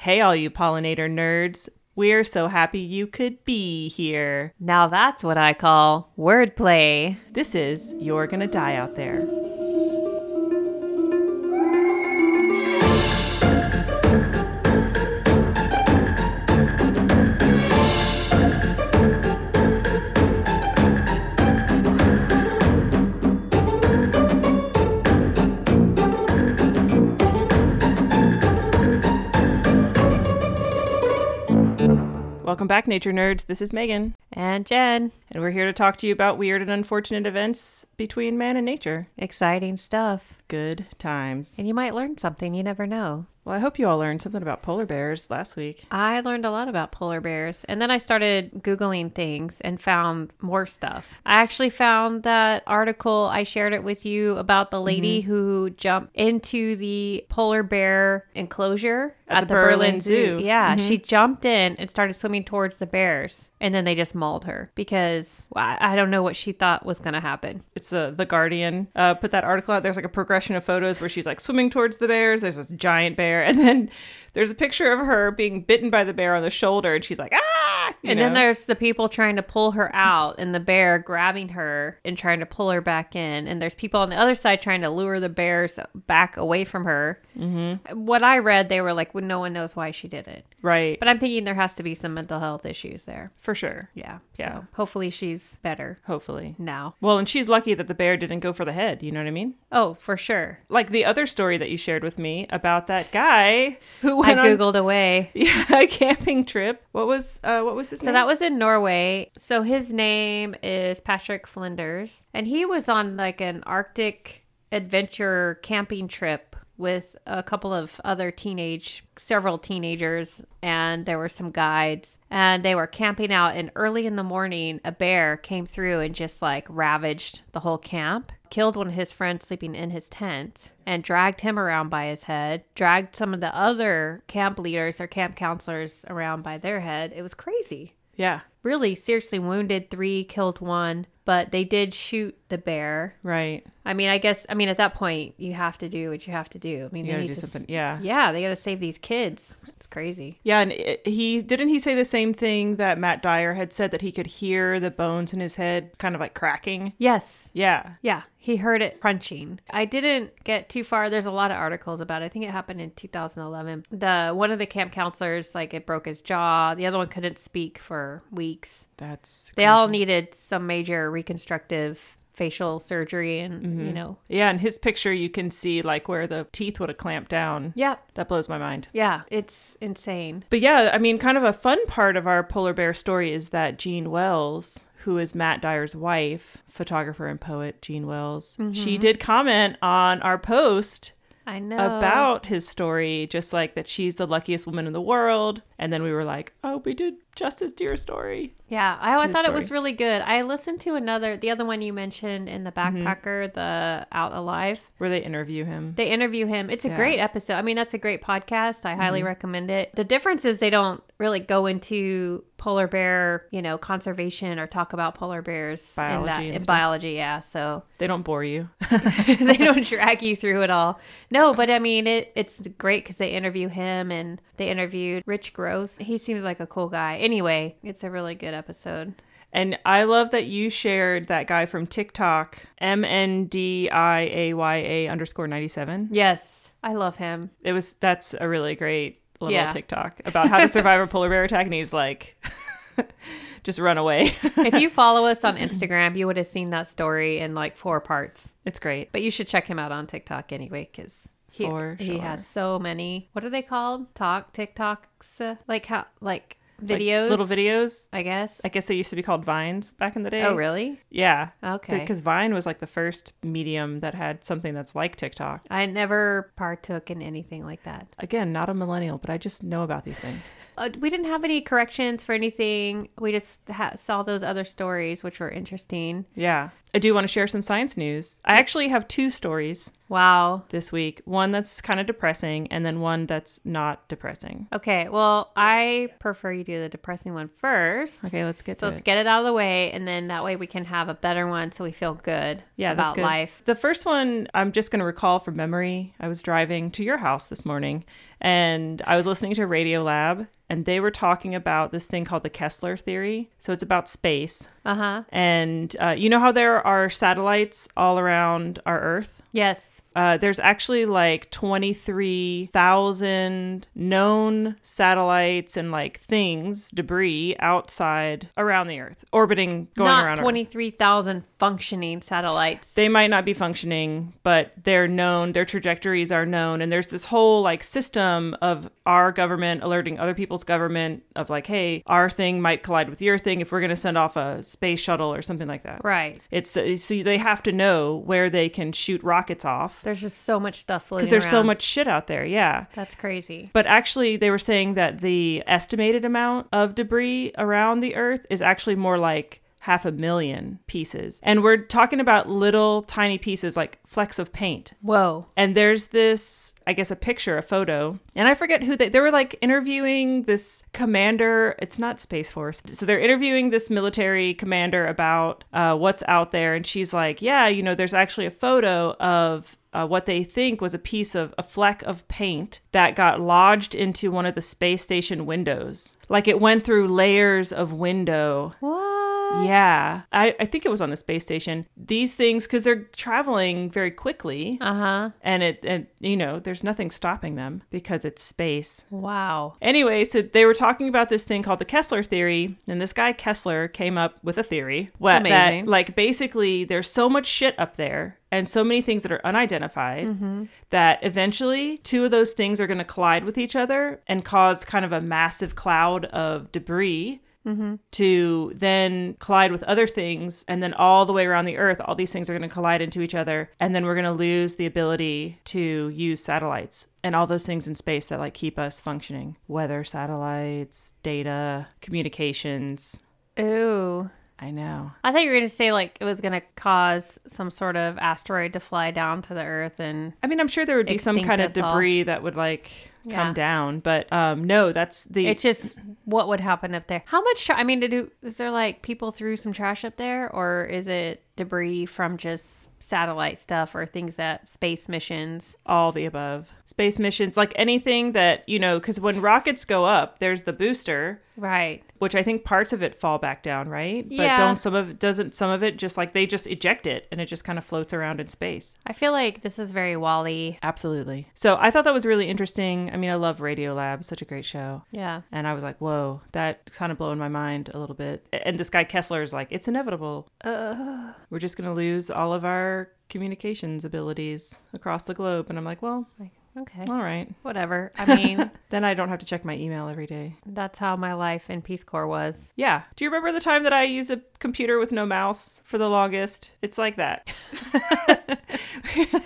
Hey, all you pollinator nerds. We're so happy you could be here. Now that's what I call wordplay. This is You're Gonna Die Out There. Welcome back, nature nerds. This is Megan, And Jen, and we're here to talk to you about weird and unfortunate events between man and nature. exciting stuff. Good times. And you might learn something, you never know. Well, I hope you all learned something about polar bears last week. I learned a lot about polar bears. And then I started Googling things and found more stuff. I actually found that article, I shared it with you about the lady who jumped into the polar bear enclosure At the Berlin Zoo. Yeah, she jumped in and started swimming towards the bears. And then they just mauled her because well, I don't know what she thought was going to happen. It's uh, the Guardian. Uh, put that article out. There's like a progression of photos where she's like swimming towards the bears. There's this giant bear, and then there's a picture of her being bitten by the bear on the shoulder, and she's like ah. And then there's the people trying to pull her out, and the bear grabbing her and trying to pull her back in. And there's people on the other side trying to lure the bears back away from her. Mm-hmm. What I read, they were like, well, no one knows why she did it. right, But I'm thinking there has to be some mental health issues there. for sure. Yeah. Yeah. So hopefully she's better Hopefully. now. Well, and she's lucky that the bear didn't go for the head. You know what I mean? Oh, for sure. Like the other story that you shared with me about that guy who I went on googled away. yeah, a camping trip. What was uh, what was his So name? that was in Norway. So his name is Patrick Flinders, and he was on like an Arctic adventure camping trip with a couple of other teenage, several teenagers, and there were some guides, and they were camping out. And early in the morning, a bear came through and just like ravaged the whole camp. Killed one of his friends sleeping in his tent and dragged him around by his head, dragged some of the other camp leaders or camp counselors around by their head. It was crazy yeah, really seriously wounded three, killed one, but they did shoot the bear. right. I mean, I guess, I mean, at that point, you have to do what you have to do. I mean, You they gotta need do to, something. Yeah. Yeah, they got to save these kids. It's crazy. Yeah, and it, he didn't he say the same thing that Matt Dyer had said that he could hear the bones in his head kind of like cracking. Yes. Yeah, Yeah, he heard it crunching. I didn't get too far. There's a lot of articles about it. I think it happened in 2011. The one of the camp counselors like it broke his jaw. The other one couldn't speak for weeks. That's They all needed some major reconstructive facial surgery and, you mm-hmm. know. Yeah, in his picture you can see like where the teeth would have clamped down. Yep. That blows my mind. Yeah, it's insane. But yeah, I mean, kind of a fun part of our polar bear story is that Jean Wells, who is Matt Dyer's wife, photographer and poet Jean Wells, she mm-hmm. did comment on our post I know. about his story, just like that she's the luckiest woman in the world. And then we were like, oh, we did Justice Dyer story. Yeah, I always his thought it was really good. I listened to another, the other one you mentioned in the Mm-hmm. backpacker, the Out Alive. Where they interview him. They interview him. It's a Yeah. great episode. I mean, that's a great podcast. I Mm-hmm. highly recommend it. The difference is they don't really go into polar bear, you know, conservation or talk about polar bears in Biology that in biology. Yeah, so They don't bore you. they don't drag you through it all. No, but I mean, it it's great because they interview him and they interviewed Rich Gross. He seems like a cool guy. Anyway, it's a really good episode. And I love that you shared that guy from TikTok, M N D I A Y A underscore 97. Yes, I love him. It was, that's a really great little Yeah. TikTok about how to survive a polar bear attack. And he's like, just run away. if you follow us on Instagram, you would have seen that story in like four parts. it's great. But you should check him out on TikTok anyway, because he For he sure. has so many. What are they called? Talk TikToks, like how like Like videos, little videos. I guess. I guess they used to be called Vines back in the day. oh, really? Yeah. Okay. Because Vine was like the first medium that had something that's like TikTok. I never partook in anything like that. Again, not a millennial, but I just know about these things. Uh, we didn't have any corrections for anything. We just ha- saw those other stories, which were interesting. Yeah. I do want to share some science news. I actually have two stories Wow. this week one that's kind of depressing, and then one that's not depressing. Okay, well, I prefer you do the depressing one first. Okay, let's get So let's it. get it out of the way, and then that way we can have a better one so we feel good Yeah, that's about good. life. The first one, I'm just going to recall from memory. I was driving to your house this morning and I was listening to Radio Lab, and they were talking about this thing called the Kessler theory. So it's about space. Uh huh. And uh, you know how there are satellites all around our Earth? Yes. Uh, there's actually like 23,000 known satellites and like things, debris outside around the Earth, orbiting, going Not around. Earth. 23,000 functioning satellites. they might not be functioning, but they're known, their trajectories are known. And there's this whole like system of our government alerting other people's government of like, hey, our thing might collide with your thing if we're going to send off a space shuttle or something like that. Right. It's uh, so they have to know where they can shoot rockets off There's just so much stuff floating because there's so much shit out there. Yeah. That's crazy. But actually, they were saying that the estimated amount of debris around the Earth is actually more like half a million pieces. And we're talking about little tiny pieces like flecks of paint. Whoa. And there's this, I guess, a picture, a photo. And I forget who they, they were like interviewing this commander. It's not Space Force. So they're interviewing this military commander about uh, what's out there. And she's like, yeah, you know, there's actually a photo of uh, what they think was a piece of a fleck of paint that got lodged into one of the space station windows. Like it went through layers of window. What? Yeah. I, I think it was on the space station. These things, because they're traveling very quickly Uh huh. and it, and you know there's nothing stopping them because it's space Wow. anyway so they were talking about this thing called the kessler theory and this guy kessler came up with a theory what, that like basically there's so much shit up there and so many things that are unidentified Mm-hmm. that eventually two of those things are going to collide with each other and cause kind of a massive cloud of debris Mm-hmm. to then collide with other things and then all the way around the earth all these things are going to collide into each other and then we're going to lose the ability to use satellites and all those things in space that like keep us functioning weather satellites data communications Ooh. i know I thought you were going to say like it was going to cause some sort of asteroid to fly down to the Earth and i mean i'm sure there would be some kind of us all. debris that would like Yeah. come down but um no that's the it's just what would happen up there. How much? Tra- I mean, to do is there like people threw some trash up there, or is it debris from just satellite stuff or things that space missions? all the above space missions like anything that you know because when rockets go up there's the booster Right. which I think parts of it fall back down, right? Yeah. But don't some of it doesn't some of it just like they just eject it and it just kind of floats around in space. I feel like this is very WALL-E. Absolutely. So I thought that was really interesting. I mean, I love Radio Lab, such a great show. Yeah. And I was like, whoa, that kind of blowing my mind a little bit. And this guy Kessler is like, it's inevitable. Uh, We're just going to lose all of our communications abilities across the globe. And I'm like, well, okay. all right. Whatever. I mean, Then I don't have to check my email every day. that's how my life in Peace Corps was. Yeah. Do you remember the time that I used a computer with no mouse for the longest? It's like that.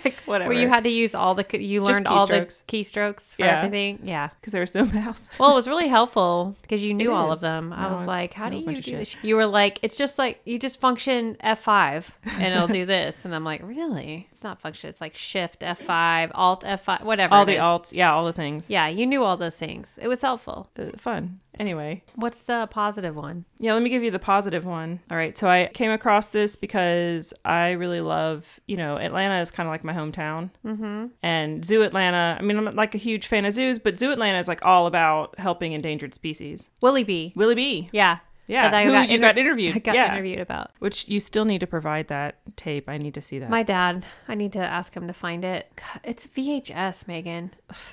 like whatever. Where you had to use all the you learned all the keystrokes. for Yeah. everything. Yeah. because there was no mouse. Well, it was really helpful because you knew all of them. I was I like, "How do know a bunch you do this?" You were like, "It's just like you just function F five and it'll do this," and I'm like, "Really? It's not function. It's like Shift F five, Alt F five, whatever." all it the is. alts, yeah, all the things. Yeah, you knew all those things. It was helpful. Uh, fun. Anyway, What's the positive one? yeah, let me give you the positive one. All right, so I came across this because I really love, you know, Atlanta is kind of like my hometown, mm-hmm. and Zoo Atlanta. I mean, I'm like a huge fan of zoos, but Zoo Atlanta is like all about helping endangered species. Willie B. Willie B. Yeah. Yeah, That I who you inter- got interviewed. I got yeah, interviewed about. which you still need to provide that tape. I need to see that. My dad. I need to ask him to find it. God, it's VHS, Megan.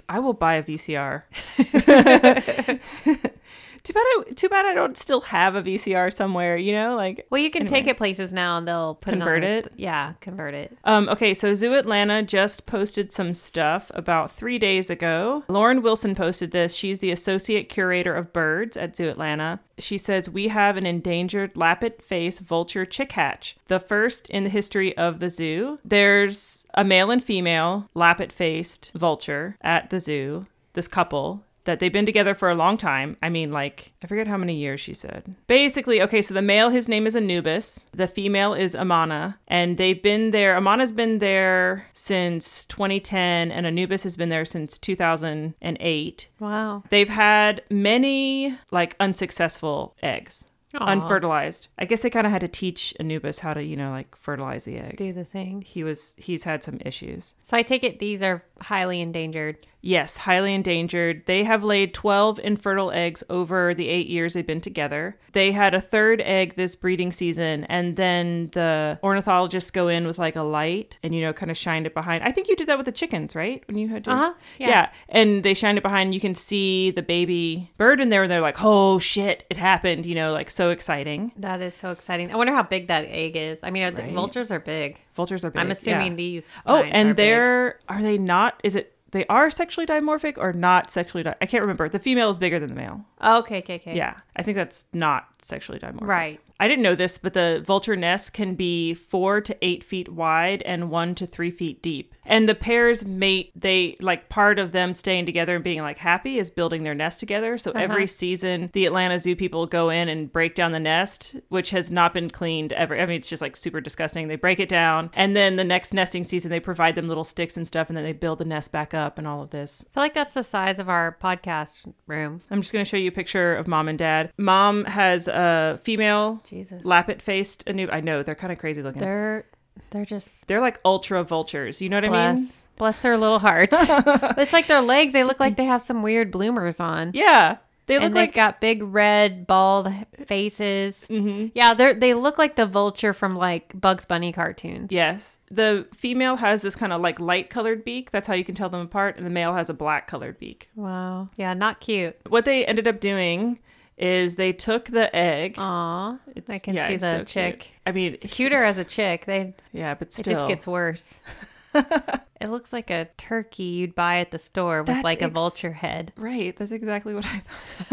I will buy a VCR. too bad. I, too bad I don't still have a VCR somewhere. You know, like. Well, you can Anyway. take it places now, and they'll put Convert it. On, it? Yeah, convert it. Um, okay, so Zoo Atlanta just posted some stuff about three days ago. Lauren Wilson posted this. She's the associate curator of birds at Zoo Atlanta. She says, We have an endangered lappet face vulture chick hatch, the first in the history of the zoo. There's a male and female lappet faced vulture at the zoo, this couple. That they've been together for a long time. I mean, like, I forget how many years she said. Basically, okay, so the male, his name is Anubis. The female is Amana. And they've been there, Amana's been there since 2010, and Anubis has been there since 2008. Wow. They've had many, like, unsuccessful eggs. Aw. Unfertilized. I guess they kind of had to teach Anubis how to, you know, like fertilize the egg. Do the thing. He was, he's had some issues. So I take it these are highly endangered. Yes, highly endangered. They have laid 12 infertile eggs over the eight years they've been together. They had a third egg this breeding season, and then the ornithologists go in with like a light and, you know, kind of shined it behind. I think you did that with the chickens, right? When you had to. Uh-huh, yeah. And they shined it behind. You can see the baby bird in there, and they're like, oh shit, it happened, you know, like so exciting. That is so exciting. I wonder how big that egg is. I mean, are the vultures are big. Vultures are big. I'm assuming yeah. these. Oh, and big. they're, are they not, is it, they are sexually dimorphic or not sexually di- I can't remember. The female is bigger than the male. Oh, okay, okay, okay. Yeah, I think that's not sexually dimorphic. Right. I didn't know this, but the vulture nest can be four to eight feet wide and one to three feet deep. And the pairs mate, they like part of them staying together and being like happy is building their nest together. So uh-huh. every season, the Atlanta Zoo people go in and break down the nest, which has not been cleaned ever. I mean, it's just like super disgusting. They break it down. And then the next nesting season, they provide them little sticks and stuff, and then they build the nest back up and all of this. I feel like that's the size of our podcast room. I'm just going to show you a picture of mom and dad. Mom has a female Jesus. lappet faced Anub. I know they're kind of crazy looking. They're, They're just they're like ultra vultures. You know what I mean? bless their little hearts. it's like their legs. They look like they have some weird bloomers on. Yeah, they look and they've like got big red bald faces. Mm-hmm. Yeah, they they look like the vulture from like Bugs Bunny cartoons. yes. The female has this kind of like light colored beak. That's how you can tell them apart, and the male has a black colored beak. Wow. Yeah, not cute. What they ended up doing is they took the egg. Aw, It's- I can yeah, see the so cute. chick. I mean, Cuter as a chick. They yeah, but still. it just gets worse. it looks like a turkey you'd buy at the store with That's like a ex- vulture head. Right, that's exactly what I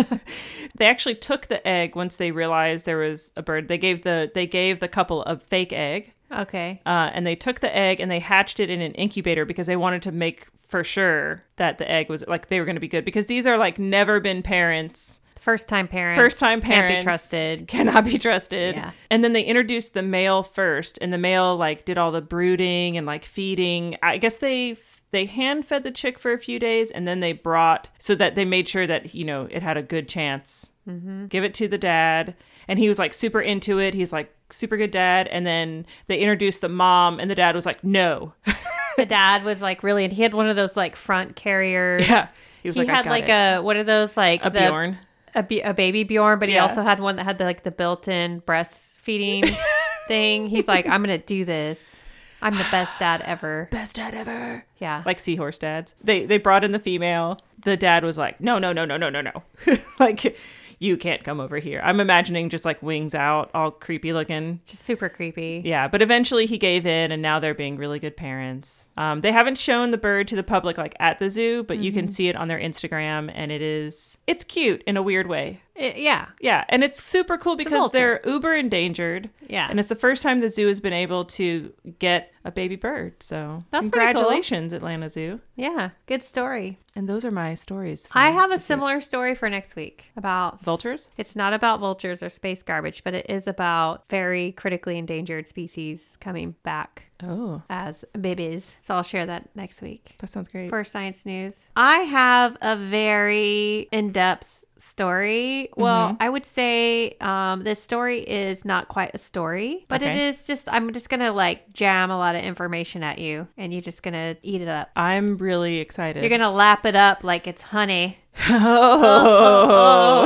thought. they actually took the egg once they realized there was a bird. They gave the they gave the couple a fake egg, Okay. uh, and they took the egg and they hatched it in an incubator because they wanted to make for sure that the egg was like they were going to be good because these are like never been parents. First time parents. First time parents Can't be trusted. Cannot be trusted. Yeah. And then they introduced the male first, and the male like did all the brooding and like feeding. I guess they they hand fed the chick for a few days, and then they brought so that they made sure that you know it had a good chance. Mm-hmm. Give it to the dad, and he was like super into it. He's like super good dad, and then they introduced the mom, and the dad was like, no. The dad was like really, and he had one of those like front carriers. yeah. He was he like, I had like it. a what are those like a the, Bjorn. A, a baby Bjorn, but he Yeah. also had one that had the like the built-in breastfeeding thing. He's like, I'm gonna do this. I'm the best dad ever. Best dad ever. Yeah. like seahorse dads. They they brought in the female. The dad was like, "No, no, no, no, no, no, no." like you can't come over here. I'm imagining just like wings out, all creepy looking. just super creepy. Yeah, but eventually he gave in, and now they're being really good parents. Um, they haven't shown the bird to the public like at the zoo, but you can see it on their Instagram, and it is it's cute in a weird way. It- yeah. Yeah, and it's super cool because they're uber endangered. Yeah. and it's the first time the zoo has been able to get a baby bird. So That's pretty cool. congratulations, Atlanta Zoo. Yeah. Good story. And those are my stories. I have a week. similar story for next week about vultures. It's not about vultures or space garbage, but it is about very critically endangered species coming back Oh, as babies. So I'll share that next week. that sounds great. for science news. I have a very in depth story. Well, Mm-hmm. I would say um, this story is not quite a story, but it Okay. is just, I'm just going to like jam a lot of information at you and you're just going to eat it up. I'm really excited. You're going to lap it up like it's honey. oh.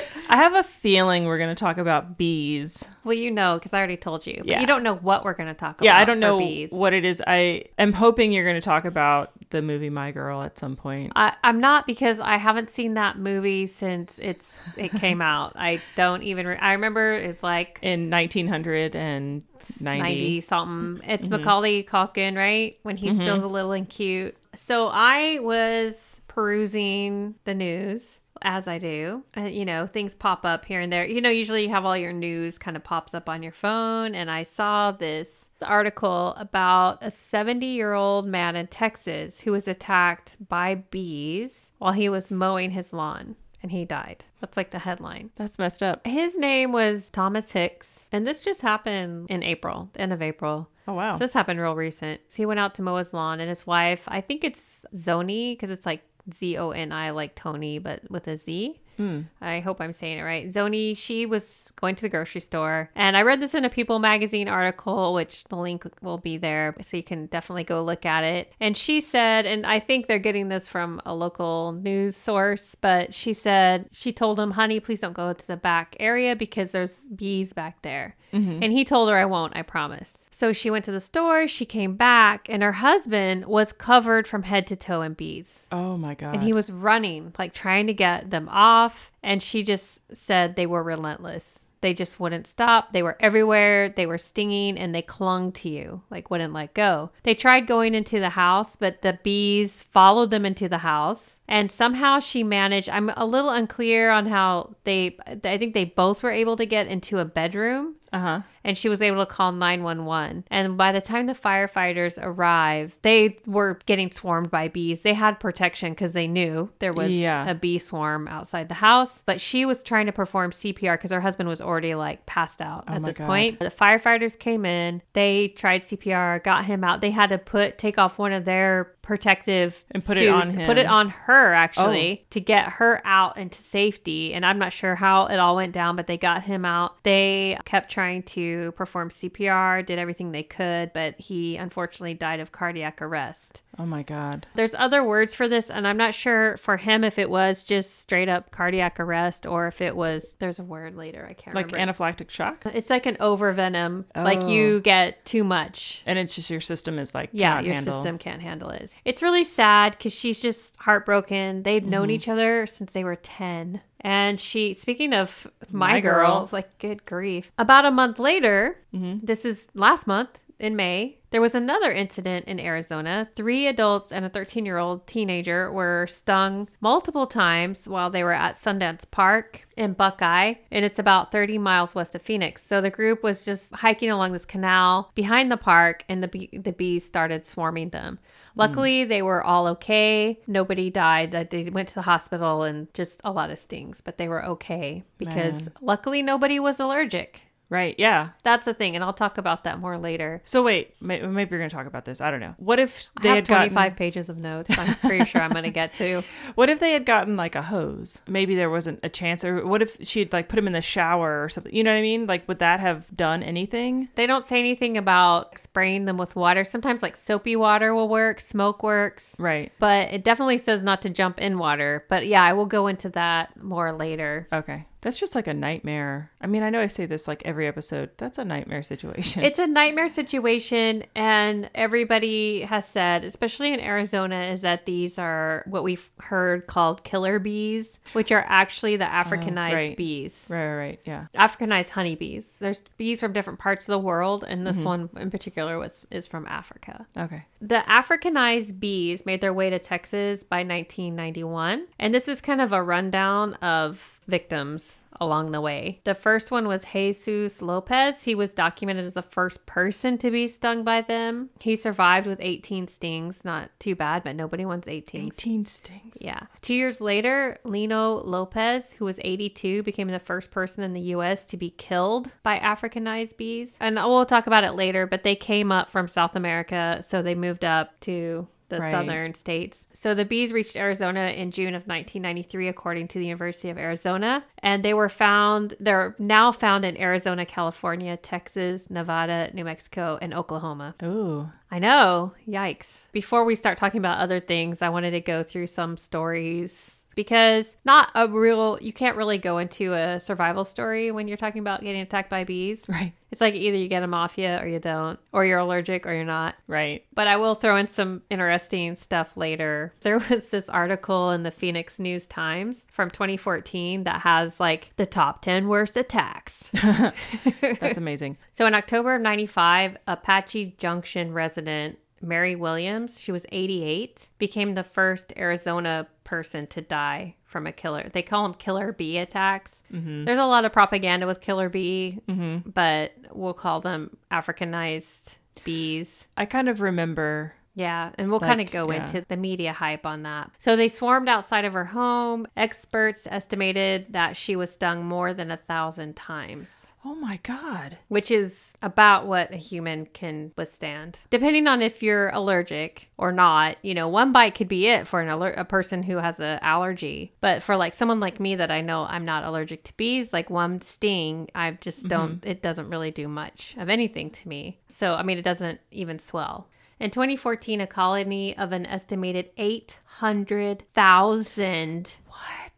I have a feeling we're going to talk about bees. Well, you know, because I already told you. But Yeah. you don't know what we're going to talk about. Yeah, I don't know bees. what it is. I am hoping you're going to talk about the movie My Girl at some point. I, I'm not because I haven't seen that movie since it's it came out. I don't even. Re- I remember it's like In 1990. 90 something. It's Mm-hmm. Macaulay Culkin, right? When he's still little and cute. So I was perusing the news as I do, uh, you know, things pop up here and there. You know, usually you have all your news kind of pops up on your phone. And I saw this article about a 70 year old man in Texas who was attacked by bees while he was mowing his lawn and he died. That's like the headline. That's messed up. His name was Thomas Hicks, and this just happened in April, the end of April. Oh wow. So this happened real recent. So he went out to mow his lawn, and his wife, I think it's Zoni, because it's like Z O N I, like Tony, but with a Z. Hmm. I hope I'm saying it right. Zoni, she was going to the grocery store, and I read this in a People magazine article, which the link will be there, so you can definitely go look at it. And she said, and I think they're getting this from a local news source, but she said she told him, "Honey, please don't go to the back area because there's bees back there." Mm-hmm. And he told her, "I won't. I promise." So she went to the store. She came back, and her husband was covered from head to toe in bees. oh my god. And he was running, like trying to get them off. And she just said they were relentless. They just wouldn't stop. They were everywhere. They were stinging and they clung to you, like wouldn't let go. They tried going into the house, but the bees followed them into the house. And somehow she managed. I'm a little unclear on how they, I think they both were able to get into a bedroom uh huh. And she was able to call 911. And by the time the firefighters arrived, they were getting swarmed by bees. They had protection because they knew there was Yeah. a bee swarm outside the house, but she was trying to perform CPR because her husband was already like passed out Oh at this God. point. The firefighters came in, they tried CPR, got him out. They had to put take off one of their protective And put it on suits, put it on her actually oh. to get her out into safety. And I'm not sure how it all went down, but they got him out. They kept trying to perform CPR, did everything they could, but he unfortunately died of cardiac arrest. Oh my god. There's other words for this, and I'm not sure for him if it was just straight up cardiac arrest or if it was, there's a word later. I can't Like remember. Like anaphylactic shock, it's like an overvenom, like Oh. you get too much. and it's just your system is like Yeah, your handle. system can't handle it. It's really sad because she's just heartbroken. They've known Mm-hmm. each other since they were 10. And she, speaking of my, My girl, girl. it's like, good grief. About a month later, Mm-hmm. this is last month in May, there was another incident in Arizona. Three adults and a 13 year old teenager were stung multiple times while they were at Sundance Park in Buckeye, and it's about 30 miles west of Phoenix. So the group was just hiking along this canal behind the park, and the, bee- the bees started swarming them. Luckily, they were all okay. Nobody died. Uh, They went to the hospital and just a lot of stings, but they were okay because Man. luckily nobody was allergic. Right. Yeah. That's the thing, and I'll talk about that more later. So wait, may- maybe you're going to talk about this. I don't know. What if I they have had 25 gotten, pages of notes. I'm pretty sure I'm going to get to. What if they had gotten like a hose? Maybe there wasn't a chance or what if she'd like put him in the shower or something? You know what I mean? Like would that have done anything? They don't say anything about spraying them with water. Sometimes, like soapy water will work, smoke works, Right. but it definitely says not to jump in water. But yeah, I will go into that more later. Okay. That's just like a nightmare. I mean, I know I say this like every episode. That's a nightmare situation. It's a nightmare situation, and everybody has said, especially in Arizona, is that these are what we've heard called killer bees, which are actually the oh, Africanized right. bees. right, right, right. Yeah. Africanized honeybees. There's bees from different parts of the world, and this mm-hmm. one in particular was is from Africa. Okay. The Africanized bees made their way to Texas by 1991, and this is kind of a rundown of victims along the way. The first one was Jesus Lopez. He was documented as the first person to be stung by them. He survived with 18 stings. Not too bad, but nobody wants 18. 18 stings. Yeah. Two years later, Lino Lopez, who was 82, became the first person in the U.S. to be killed by Africanized bees. And we'll talk about it later, but they came up from South America, so they moved up to the Right. southern states. So the bees reached Arizona in June of 1993, according to the University of Arizona. And they were found, they're now found in Arizona, California, Texas, Nevada, New Mexico, and Oklahoma. Ooh. I know. Yikes. Before we start talking about other things, I wanted to go through some stories because not a real, you can't really go into a survival story when you're talking about getting attacked by bees. Right. It's like either you get them off you or you don't, or you're allergic or you're not. Right. But I will throw in some interesting stuff later. There was this article in the Phoenix News Times from 2014 that has like the top 10 worst attacks. That's amazing. So in October of 95, Apache Junction resident Mary Williams, she was 88, became the first Arizona person to die from a killer. They call them killer bee attacks. Mm-hmm. There's a lot of propaganda with killer bee, mm-hmm. but we'll call them Africanized bees. I kind of remember. Yeah, and we'll kind of go yeah. into the media hype on that. So they swarmed outside of her home. Experts estimated that she was stung more than a thousand times, Oh my God. which is about what a human can withstand. Depending on if you're allergic or not, you know, one bite could be it for an aller- a person who has an allergy. But for like someone like me that I know I'm not allergic to bees, like one sting, I just mm-hmm. don't, it doesn't really do much of anything to me. So, I mean, it doesn't even swell. In 2014, a colony of an estimated 800,000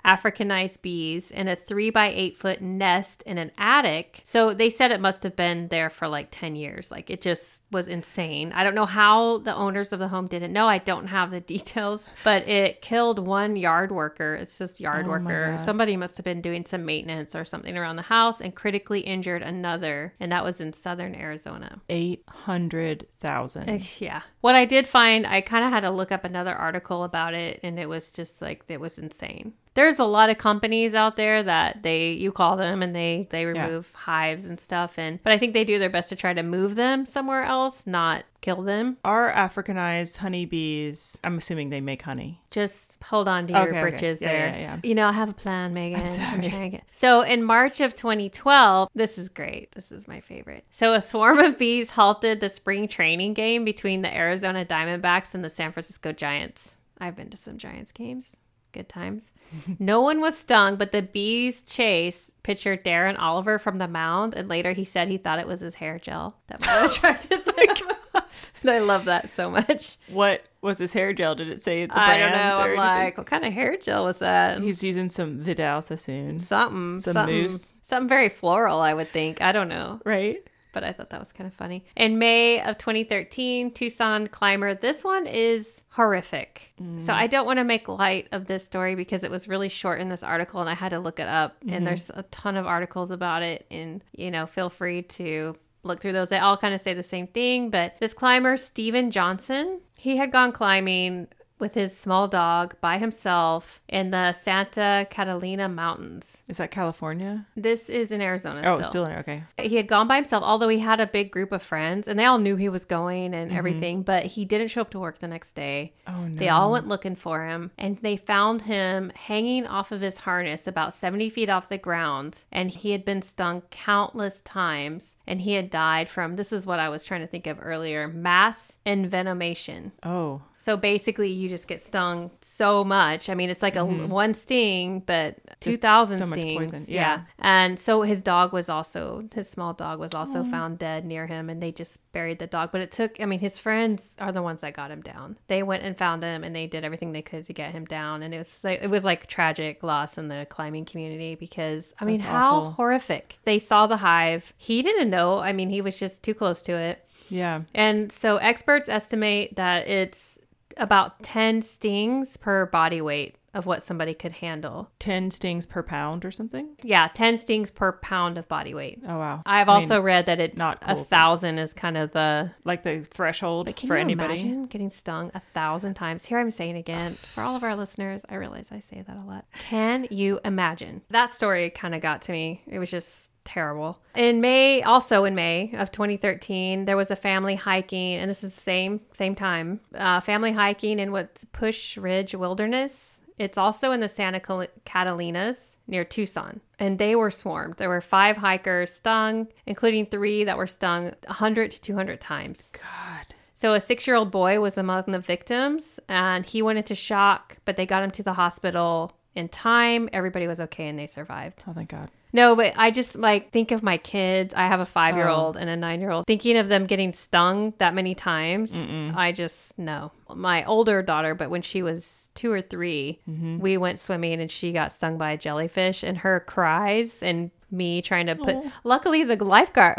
Africanized bees in a three by eight foot nest in an attic. So they said it must have been there for like 10 years. Like it just was insane. I don't know how the owners of the home didn't know. I don't have the details, but it killed one yard worker. It's just yard Oh worker. Somebody must have been doing some maintenance or something around the house and critically injured another. And that was in southern Arizona. 800,000. Uh, Yeah. What I did find, I kind of had to look up another article about it, and it was just like it was insane. There's a lot of companies out there that they you call them and they they remove hives and stuff, and but I think they do their best to try to move them somewhere else, not kill them. Our Africanized honeybees, I'm assuming they make honey. Just hold on to your Okay, okay. britches Yeah, there. yeah, yeah. You know, I have a plan, Megan. I'm, sorry. to. So in March of 2012, this is great. This is my favorite. So a swarm of bees halted the spring training game between the Arizona Diamondbacks and the San Francisco Giants. I've been to some Giants games. Good times. no one was stung, but the bees chase pitcher Darren Oliver from the mound, and later he said he thought it was his hair gel that oh might have attracted them. and I love that so much. What was his hair gel? Did it say the I don't know. I'm anything? like, what kind of hair gel was that? He's using some Vidal Sassoon, something, some something, mousse. something very floral. I would think. I don't know, right? But I thought that was kind of funny. In May of 2013, Tucson climber. This one is horrific. So mm. I don't want to make light of this story because it was really short in this article, and I had to look it up. And mm-hmm. there's a ton of articles about it, and you know, feel free to look through those. They all kind of say the same thing, but this climber, Steven Johnson, he had gone climbing with his small dog by himself in the Santa Catalina Mountains. Is that California? This is in Arizona Oh, still. still in okay. He had gone by himself, although he had a big group of friends and they all knew he was going Mm-hmm. and everything, but he didn't show up to work the next day. Oh no. They all went looking for him and they found him hanging off of his harness about 70 feet off the ground. And he had been stung countless times and he had died from this is what I was trying to think of earlier mass envenomation. Oh, So basically, you just get stung so much. I mean, it's like a one sting, but two thousand Mm-hmm. so stings. Yeah. Yeah. and so his dog was also his small dog was also Oh. found dead near him, and they just buried the dog. But it took. I mean, his friends are the ones that got him down. They went and found him, and they did everything they could to get him down. And it was like it was like tragic loss in the climbing community because I mean, That's how awful. horrific. They saw the hive. He didn't know. I mean, he was just too close to it. yeah. And so experts estimate that it's about 10 stings per body weight of what somebody could handle. 10 stings per pound or something? Yeah, 10 stings per pound of body weight. Oh, wow. I've I mean, also read that it's not a cool, but- thousand is kind of the. like the threshold for you anybody. imagine getting stung a thousand times? Here I'm saying again for all of our listeners. I realize I say that a lot. Can you imagine? That story kind of got to me. It was just terrible. In May, also in May of 2013, there was a family hiking, and this is the same same time. Uh, family hiking in what's Pusch Ridge Wilderness. It's also in the Santa Catalinas near Tucson, and they were swarmed. There were five hikers stung, including three that were stung 100 to 200 times. God. So a six-year-old boy was among the victims, and he went into shock, but they got him to the hospital in time. Everybody was okay, and they survived. Oh, thank God. No, but I just like think of my kids. I have a five year old oh. and a nine year old. Thinking of them getting stung that many times, I just no. My older daughter, but when she was two or 3 mm-hmm. we went swimming and she got stung by a jellyfish, and her cries and me trying to put. Luckily, the lifeguard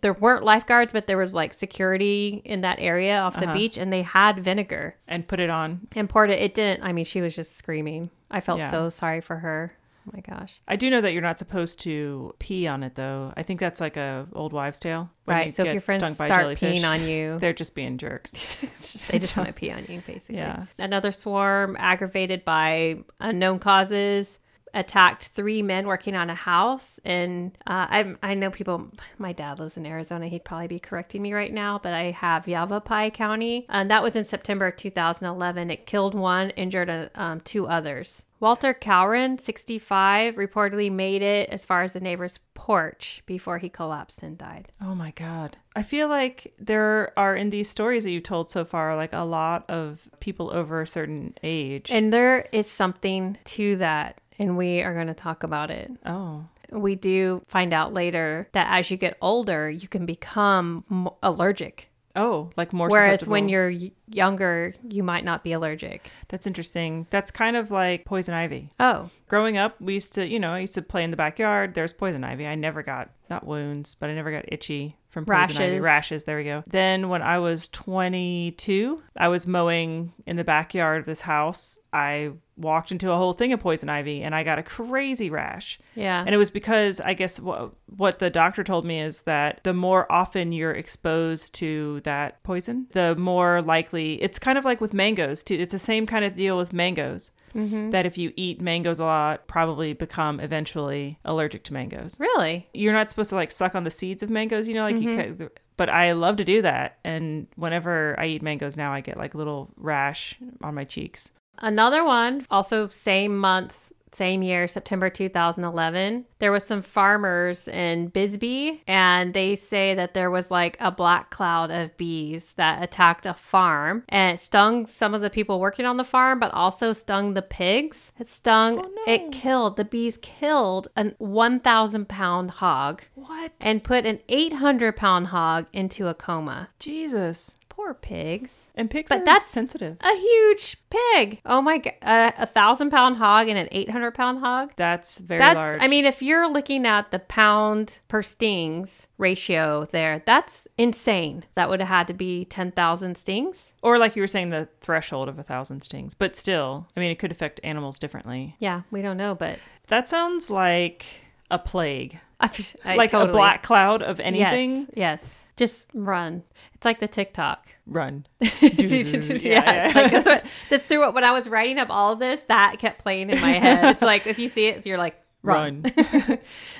there weren't lifeguards, but there was like security in that area off the uh-huh. beach, and they had vinegar And put it on. and poured it. It didn't. I mean, she was just screaming. I felt Yeah. so sorry for her. Oh my gosh. I do know that you're not supposed to pee on it though. I think that's like a old wives' tale. when you right. So if get your friends stung by start jellyfish, peeing on you, they're just being jerks. they just want to pee on you, basically. Yeah. Another swarm aggravated by unknown causes attacked three men working on a house. And uh, I, I know people my dad lives in arizona. He'd probably be correcting me right now but i have yavapai county. And that was in september of 2011 it killed one injured uh, um, two others. Walter cowron 65 reportedly made it as far as the neighbor's porch before he collapsed and died. Oh my god. I feel like there are in these stories that you've told so far like a lot of people over a certain age. and there is something to that and we are going to talk about it oh. we do find out later that as you get older, you can become m- allergic. Oh, like more Whereas when you're younger, you might not be allergic. That's interesting. That's kind of like poison ivy. Oh, Growing up, we used to, you know, I used to play in the backyard. There's poison ivy. I never got not wounds, but I never got itchy from poison ivy. Rashes. Rashes. There we go. Then when I was 22, I was mowing in the backyard of this house. I walked into a whole thing of poison ivy and I got a crazy rash. yeah. And it was because I guess what, what the doctor told me is that the more often you're exposed to that poison, the more likely it's kind of like with mangoes too. It's the same kind of deal with mangoes. Mm-hmm. That if you eat mangoes a lot, probably become eventually allergic to mangoes. really? You're not supposed to like suck on the seeds of mangoes, you know, like you mm-hmm. ca- but I love to do that. And whenever I eat mangoes now, I get like little rash on my cheeks. Another one, also same month, same year, September 2011. There was some farmers in Bisbee, and they say that there was like a black cloud of bees that attacked a farm and it stung some of the people working on the farm, but also stung the pigs. It stung, Oh, no. it killed, the bees killed a 1,000 pound hog What? and put an 800 pound hog into a coma. Jesus. Poor pigs. And pigs But are that's- sensitive. A huge pig. Oh my god. Uh, a thousand pound hog and an 800 pound hog. That's very That's, large. I mean, if you're looking at the pound per stings ratio there, that's insane. That would have had to be 10,000 stings. or like you were saying, the threshold of a thousand stings. But still, I mean, it could affect animals differently. Yeah, we don't know, but That sounds like a plague, I, I like a black cloud of anything. Yes, yes. Just run. It's like the TikTok. Run. yeah, yeah. like that's what that's through what when I was writing up all of this, that kept playing in my head. It's like if you see it, you're like, run. Run.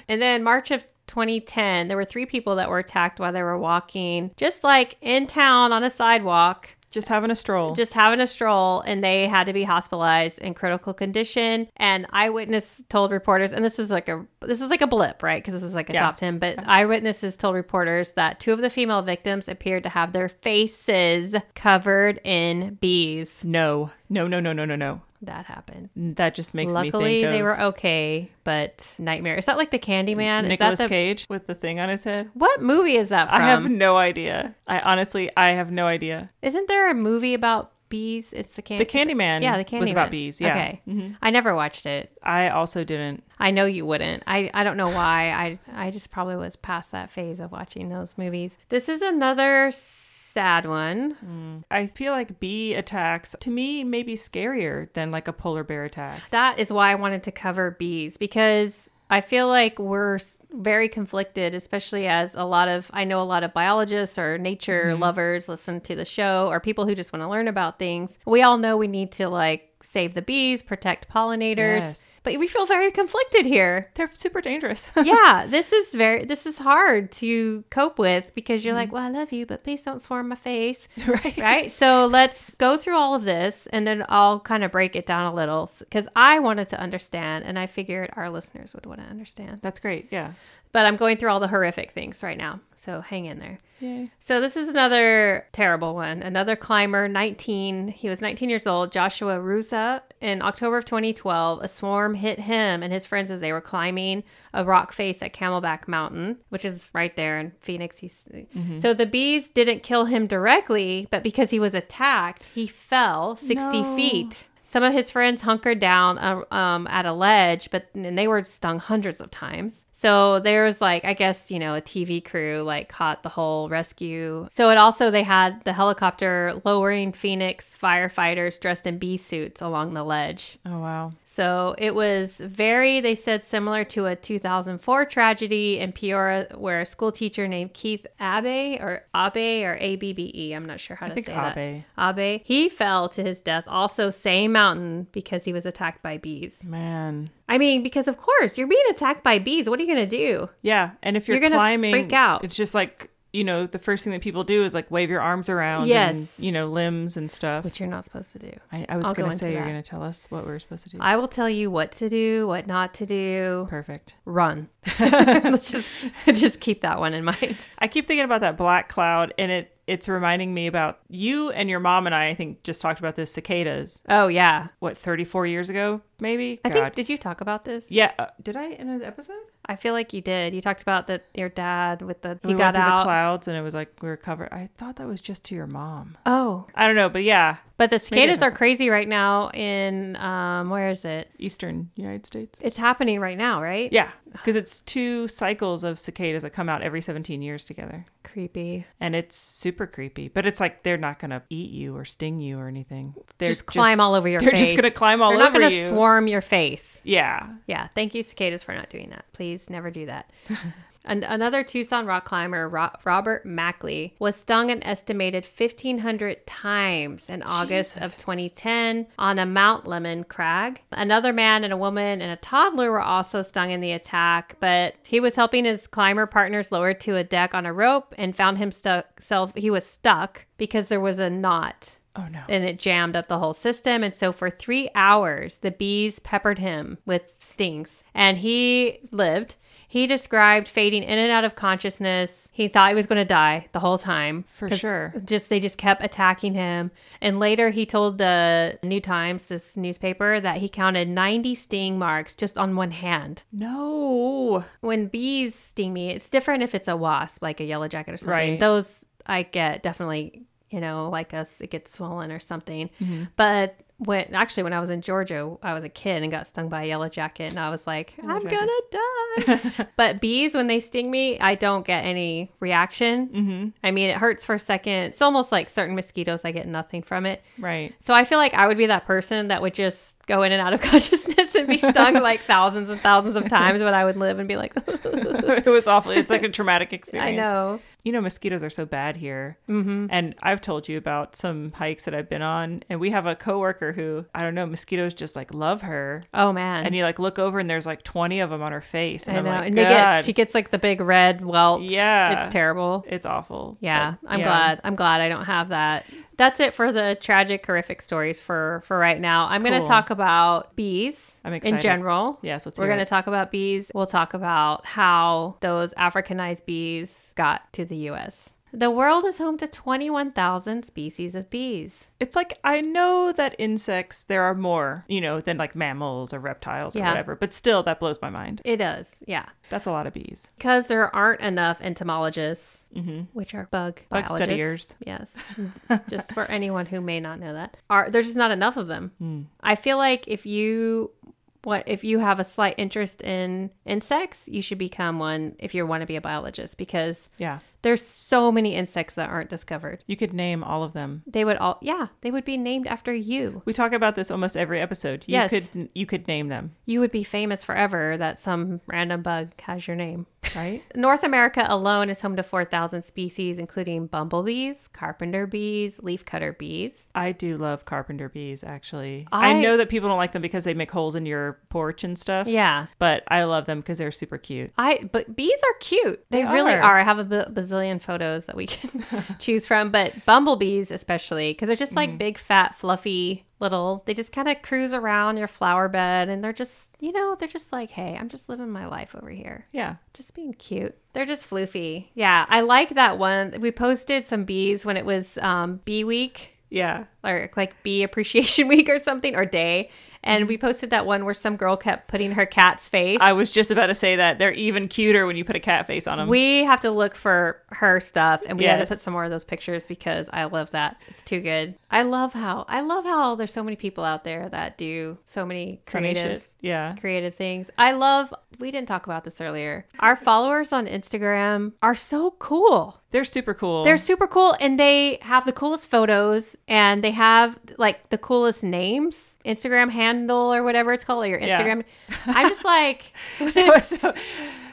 And then March of 2010, there were three people that were attacked while they were walking, just like in town on a sidewalk, Just having a stroll. just having a stroll, and they had to be hospitalized in critical condition. And eyewitness told reporters, and this is like a this is like a blip, right? Because this is like a Yeah. top 10. But eyewitnesses told reporters that two of the female victims appeared to have their faces covered in bees. no, no, no, no, no, no, no. That happened. That just makes me Luckily, think of they were okay, but nightmare. Is that like the Candyman? Is that the Cage with the thing on his head. What movie is that from? I have no idea. I honestly, I have no idea. Isn't there a movie about bees? It's the candy. The Candyman. Yeah, the Candyman was about bees. Yeah. Mm-hmm. Okay. I never watched it. I also didn't. I know you wouldn't. I, I don't know why. I I just probably was past that phase of watching those movies. This is another sad one. I feel like bee attacks to me may be scarier than like a polar bear attack. That is why I wanted to cover bees because I feel like we're very conflicted, especially as a lot of I know a lot of biologists or nature Mm-hmm. lovers listen to the show or people who just want to learn about things. We all know we need to like save the bees, protect pollinators, Yes. but we feel very conflicted here. They're super dangerous. yeah, this is very this is hard to cope with because you're Mm-hmm. like, "Well, I love you, but please don't swarm my face." right? right? So let's go through all of this and then I'll kind of break it down a little because I wanted to understand and I figured our listeners would want to understand. That's great. Yeah. But I'm going through all the horrific things right now. So hang in there. Yay. So this is another terrible one. Another climber, 19. He was 19 years old, Joshua Rusa. In October of 2012, a swarm hit him and his friends as they were climbing a rock face at Camelback Mountain, which is right there in Phoenix. You see. So the bees didn't kill him directly, but because he was attacked, he fell 60 No. feet. Some of his friends hunkered down uh, um, at a ledge, but and they were stung hundreds of times. So there was like, I guess, you know, a TV crew like caught the whole rescue. So it also, they had the helicopter lowering Phoenix firefighters dressed in bee suits along the ledge. Oh, wow. So it was very, they said, similar to a 2004 tragedy in Peoria where a school teacher named Keith Abe or Abe or A B B E, I'm not sure how I to say that. Abe. Abe. He fell to his death also same mountain because he was attacked by bees. Man. I mean, because of course you're being attacked by bees. What are you going to do? Yeah. And if you're, You're gonna climbing, freak out. it's just like, you know, the first thing that people do is like wave your arms around Yes. and, you know, limbs and stuff. Which you're not supposed to do. I, I was I'll going to into say, you're that. to tell us what we're supposed to do. I will tell you what to do, what not to do. Perfect. Run. Let's just just keep that one in mind. I keep thinking about that black cloud, and it it's reminding me about you and your mom and I. I think just talked about this cicadas. Oh yeah. What thirty four years ago, maybe? I God. think did you talk about this? yeah. Uh, did I in an episode? I feel like you did. You talked about that your dad with the he we got through the clouds, and it was like we were covered. I thought that was just to your mom. oh, I don't know, but yeah, but the cicadas are crazy right now in um where is it? Eastern United States. It's happening right now, right? Yeah, because it's two cycles of cicadas that come out every 17 years together. Creepy. And it's super creepy, but it's like they're not going to eat you or sting you or anything. They're just climb all over your they're face. just gonna climb all They're not over you. swarm your face. Yeah. Yeah, thank you, cicadas, for not doing that. Please never do that. An- another Tucson rock climber, Ro- Robert Mackley, was stung an estimated 1,500 times in August of 2010 on a Mount Lemmon crag. Another man and a woman and a toddler were also stung in the attack, but he was helping his climber partners lower to a deck on a rope and found himself, he was stuck because there was a knot Oh no. and it jammed up the whole system. And so for three hours, the bees peppered him with stings, and he lived. He described fading in and out of consciousness. He thought he was going to die the whole time. For sure. Just they just kept attacking him. And later he told the New Times, this newspaper, that he counted 90 sting marks just on one hand. No. When bees sting me, it's different if it's a wasp, like a yellow jacket or something. Right. Those I get definitely, you know, like us, it gets swollen or something. Mm-hmm. But when actually, when I was in Georgia, I was a kid and got stung by a yellow jacket, and I was like, I'm gonna die. but bees, when they sting me, I don't get any reaction. Mm-hmm. I mean, it hurts for a second. It's almost like certain mosquitoes, I get nothing from it. Right. So I feel like I would be that person that would just go in and out of consciousness and be stung like thousands and thousands of times, but I would live and be like, it was awful. It's like a traumatic experience. I know. You know, mosquitoes are so bad here. Mm-hmm. And I've told you about some hikes that I've been on, and we have a coworker who I don't know, mosquitoes just like love her. Oh man. And you like look over and there's like 20 of them on her face. And I am know. like, and get she gets like the big red welts. Yeah. It's terrible. it's awful. Yeah. But, I'm yeah. glad. I'm glad I don't have that. That's it for the tragic, horrific stories for for right now. I'm going to talk about bees I'm in general. Yes, let's We're going to talk about bees. We'll talk about how those Africanized bees got to the U.S. The world is home to 21,000 species of bees. It's like I know that insects there are more, you know, than like mammals or reptiles or Yeah. whatever, but still that blows my mind. It does, yeah. That's a lot of bees. Because there aren't enough entomologists, mm-hmm. which are bug Bug biologists. studiers. Yes, just for anyone who may not know that, are there's just not enough of them. Hmm. I feel like if you what if you have a slight interest in insects, you should become one if you want to be a biologist because Yeah. There's so many insects that aren't discovered. You could name all of them. They would all yeah, they would be named after you. We talk about this almost every episode. You Yes. could you could name them, You would be famous forever that some random bug has your name. Right? North America alone is home to 4,000 species, including bumblebees, carpenter bees, leafcutter bees. I do love carpenter bees actually. I- I, know that people don't like them because they make holes in your porch and stuff. Yeah. But I love them because they're super cute. I but bees are cute. They, They really are. are. I have a bazillion photos that we can choose from, but bumblebees especially because they're just like mm-hmm. big, fat, fluffy little. They just kind of cruise around your flower bed, and they're just you know they're just like, hey, I'm just living my life over here. Yeah. just being cute. They're just floofy. Yeah, I like that one. We posted some bees when it was um, bee week Yeah. or like bee appreciation week or something or day And we posted that one where some girl kept putting her cat's face. I was just about to say that they're even cuter when you put a cat face on them. we have to look for her stuff and we had Yes. to put some more of those pictures because I love that. It's too good. I love how I love how there's so many people out there that do so many creative. Yeah. creative things. I love we didn't talk about this earlier. Our followers on Instagram are so cool. They're super cool. They're super cool and they have the coolest photos and they have like the coolest names, Instagram handle or whatever it's called, or your Yeah. Instagram. I'm just like so,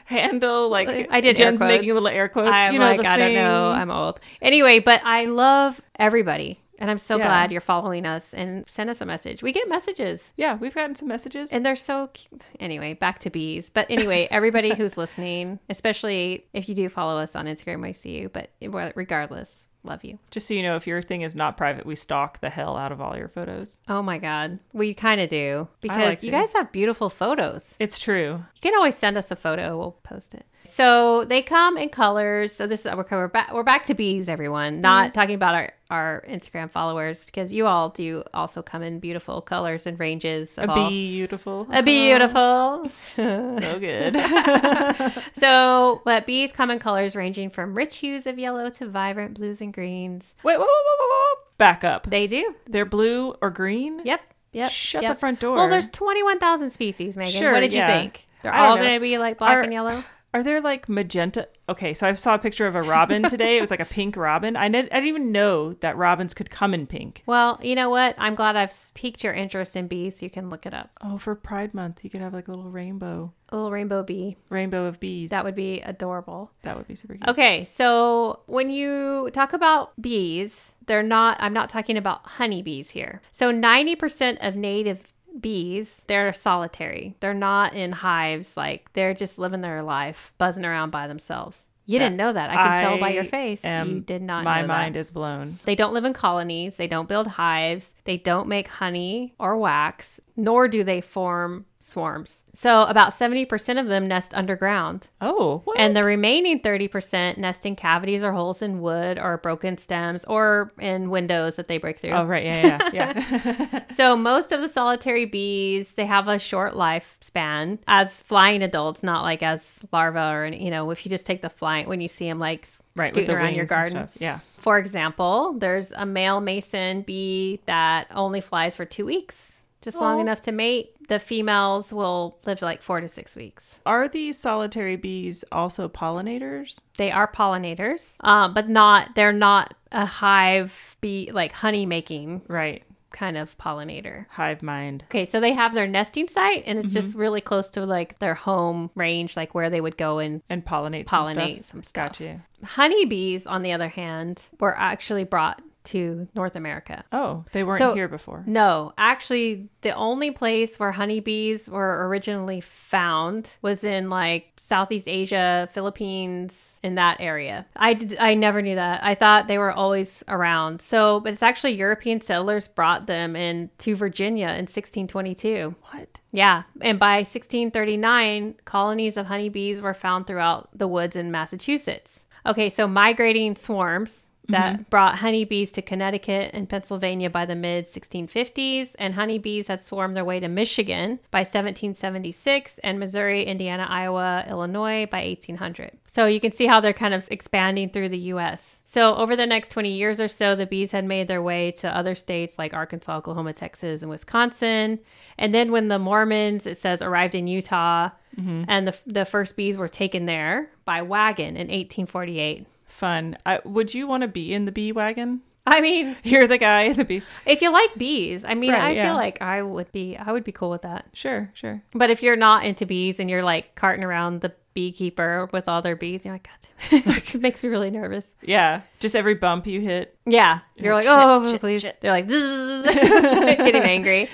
handle like I did Jen's making little air quotes. I'm you know, like, the I don't know. I'm old. Anyway, but I love everybody. And I'm so Yeah. glad you're following us and send us a message. We get messages yeah, we've gotten some messages. and they're so cute. Anyway, back to bees. But anyway, everybody who's listening, especially if you do follow us on Instagram, I see you. But regardless, love you. Just so you know, if your thing is not private, we stalk the hell out of all your photos. Oh my God. We kind of do because like you to. guys have beautiful photos. It's true. You can always send us a photo. We'll post it. So they come in colors. So this is we're we're back. We're back to bees, everyone. Not talking about our our Instagram followers because you all do also come in beautiful colors and ranges. Of A beautiful. A beautiful. so good. so, but bees come in colors ranging from rich hues of yellow to vibrant blues and greens. wait, whoa, whoa, whoa, whoa. Back up. They do. They're blue or green? Yep. Yep. Shut yep. the front door. Well, there's 21,000 species, Megan. Sure, what did yeah. you think? They're all going to be like black and yellow? Are there like magenta? Okay, so I saw a picture of a robin today. It was like a pink robin. I, didn't- I didn't even know that robins could come in pink. Well, you know what? I'm glad I've piqued your interest in bees you can look it up. Oh, for Pride Month, you could have like a little rainbow, A little rainbow bee. rainbow of bees. That would be adorable. that would be super cute. Okay, so when you talk about bees, they're not, I'm not talking about honeybees here. So 90% of native bees, they're solitary. They're not in hives, like they're just living their life, buzzing around by themselves. You didn't know that. I can tell by your face. am- you did not My mind is blown. They don't live in colonies. They don't build hives. They don't make honey or wax, nor do they form swarms. So about 70% of them nest underground. Oh, what? And the remaining 30% nest in cavities or holes in wood or broken stems or in windows that they break through. oh, right. Yeah, yeah, yeah. So most of the solitary bees, they have a short lifespan as flying adults, not like as larvae or, you know, if you just take the flying, when you see them like right. Scooting around your garden. Yeah. For example, there's a male mason bee that only flies for two weeks, just long enough to mate. The females will live like four to six weeks. Are these solitary bees also pollinators? They are pollinators, um, but not, they're not a hive bee, like honey making Right. kind of pollinator. Hive mind. Okay, so they have their nesting site and it's Mm-hmm. just really close to like their home range, like where they would go and And pollinate some stuff. pollinate some stuff. Gotcha. Honeybees, on the other hand, were actually brought to North America. Oh, they weren't So- here before. No, actually, the only place where honeybees were originally found was in like Southeast Asia, Philippines, in that area. I did, I never knew that. I thought they were always around. So, but it's actually European settlers brought them in to Virginia in 1622. What? Yeah, and by 1639, colonies of honeybees were found throughout the woods in Massachusetts. Okay, so migrating swarms that mm-hmm. brought honeybees to Connecticut and Pennsylvania by the mid 1650s, and honeybees had swarmed their way to Michigan by 1776, and Missouri, Indiana, Iowa, Illinois by 1800. So you can see how they're kind of expanding through the U.S. So over the next 20 years or so, the bees had made their way to other states like Arkansas, Oklahoma, Texas, and Wisconsin. And then when the Mormons, it says, arrived in Utah, mm-hmm. and the, the first bees were taken there by wagon in 1848. Fun. I, would you want to be in the bee wagon? I mean, You're the guy in the bee. if you like bees, I mean, Right, I yeah. feel like I would be, I would be cool with that. Sure, sure. But if you're not into bees and you're like carting around the beekeeper with all their bees, you're like, God, it makes me really nervous. Yeah. Just every bump you hit. Yeah, you're like, like, oh, shit, shit, please. shit. They're like, getting angry.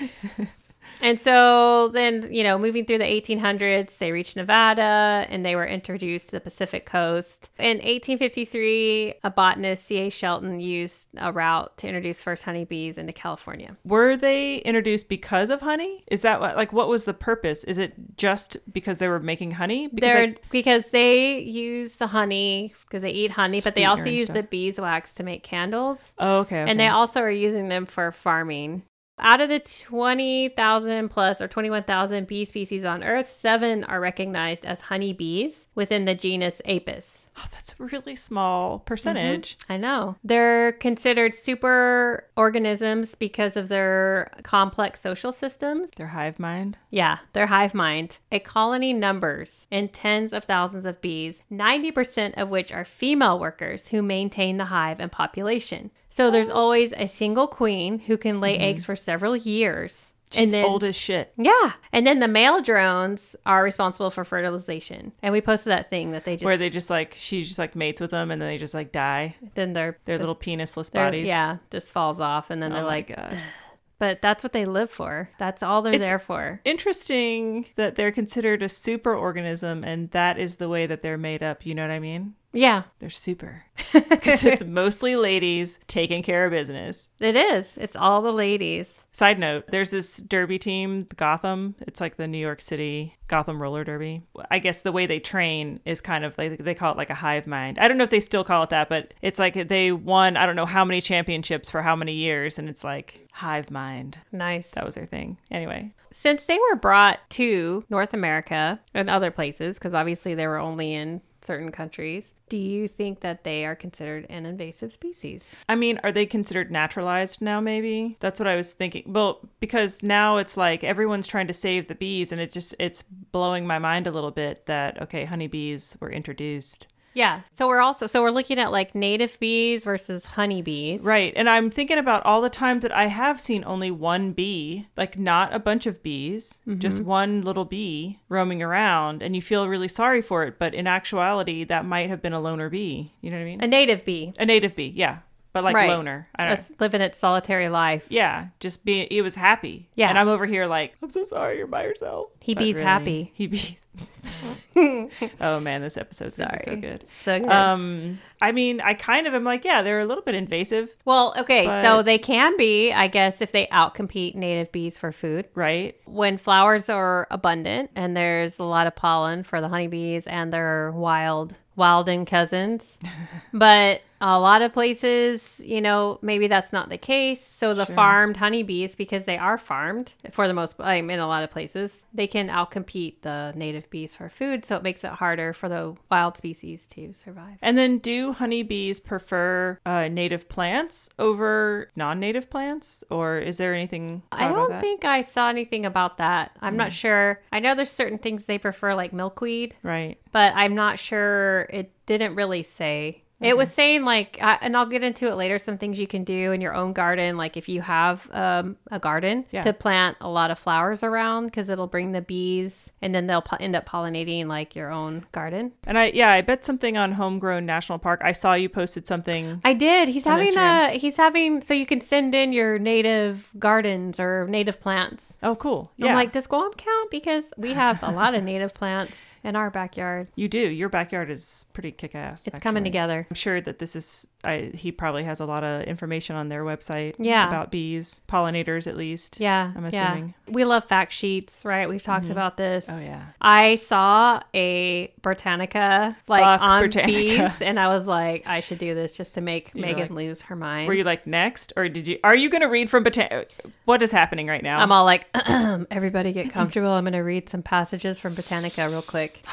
And so then, you know, moving through the 1800s, they reached Nevada and they were introduced to the Pacific coast. In 1853, a botanist, C.A. Shelton, used a route to introduce first honeybees into California. Were they introduced because of honey? Is that what, like, what was the purpose? Is it just because they were making honey? Because They're I- because they use the honey because they eat honey, but they also use stuff. the beeswax to make candles. oh, okay, okay. And they also are using them for farming. Out of the 20,000 plus or 21,000 bee species on Earth, seven are recognized as honeybees within the genus Apis. Oh, that's a really small percentage. Mm-hmm. I know. They're considered super organisms because of their complex social systems. Their hive mind. Yeah, their hive mind. A colony numbers in tens of thousands of bees, 90% of which are female workers who maintain the hive and population. So there's always a single queen who can lay mm-hmm. eggs for several years. She's then, old as shit. yeah, and then the male drones are responsible for fertilization. And we posted that thing that they just Where they just like she just like mates with them and then they just like die. then their Their little penisless bodies. yeah just falls off, and then Oh they're like, but that's what they live for. That's all they're It's- there for. Interesting that they're considered a super organism and that is the way that they're made up. You know what I mean? Yeah, They're super. Because it's mostly ladies taking care of business. it is. It's all the ladies. Side note, there's this derby team, Gotham. It's like the New York City Gotham roller derby. I guess the way they train is kind of like they call it like a hive mind. I don't know if they still call it that, but it's like they won I don't know how many championships for how many years and it's like hive mind. Nice. That was their thing. Anyway, Since they were brought to North America and other places, because obviously they were only in certain countries, do you think that they are considered an invasive species? I mean, are they considered naturalized now maybe? That's what I was thinking. Well, because now it's like everyone's trying to save the bees and it just it's blowing my mind a little bit that okay, honeybees were introduced. Yeah. So we're also so we're looking at like native bees versus honeybees. Right. And I'm thinking about all the times that I have seen only one bee, like not a bunch of bees, mm-hmm. just one little bee roaming around, and you feel really sorry for it. But in actuality, that might have been a loner bee. You know what I mean? A native bee. A native bee, yeah. But like Right. loner. I don't know. Us living its solitary life. Yeah, just being, it was happy. Yeah. And I'm over here like, I'm so sorry you're by yourself. He But bees really, happy. He bees. oh man, this episode's gonna be so good. So good. Um, I mean, I kind of am like, yeah, they're a little bit invasive, well, okay, but- so they can be, I guess, if they outcompete native bees for food. right? When flowers are abundant and there's a lot of pollen for the honeybees and their wild wilding cousins. but a lot of places, you know, maybe that's not the case. So the farmed honeybees, because they are farmed for the most, I mean, in a lot of places, they can outcompete the native bees for food. So it makes it harder for the wild species to survive. And then, do honeybees prefer uh, native plants over non-native plants, or is there anything? I don't? Hmm. think I saw anything about that. I'm not sure. I know there's certain things they prefer, like milkweed, Right. but I'm not sure. It didn't really say. It was saying like, I, and I'll get into it later. Some things you can do in your own garden, like if you have um, a garden, Yeah. to plant a lot of flowers around because it'll bring the bees, and then they'll po- end up pollinating like your own garden. And I, yeah, I bet something on Homegrown National Park. I saw you posted something. I did. He's having Instagram. a. He's having so you can send in your native gardens or native plants. Oh, cool. I'm Yeah, like, does Guam count? Because we have a lot of native plants in our backyard. you do. Your backyard is pretty kick-ass. It's coming together. I'm sure that this is. I, he probably has a lot of information on their website. Yeah. about bees, pollinators at least. Yeah. I'm yeah. assuming. We love fact sheets, right? We've talked mm-hmm. about this. Oh yeah. I saw a Britannica like Fuck on Britannica. bees, and I was like, I should do this just to make You're Megan like- lose her mind. Were you like next, or did you? Are you going to read from Botanic? What is happening right now? I'm all like, everybody get comfortable. I'm going to read some passages from Britannica real quick.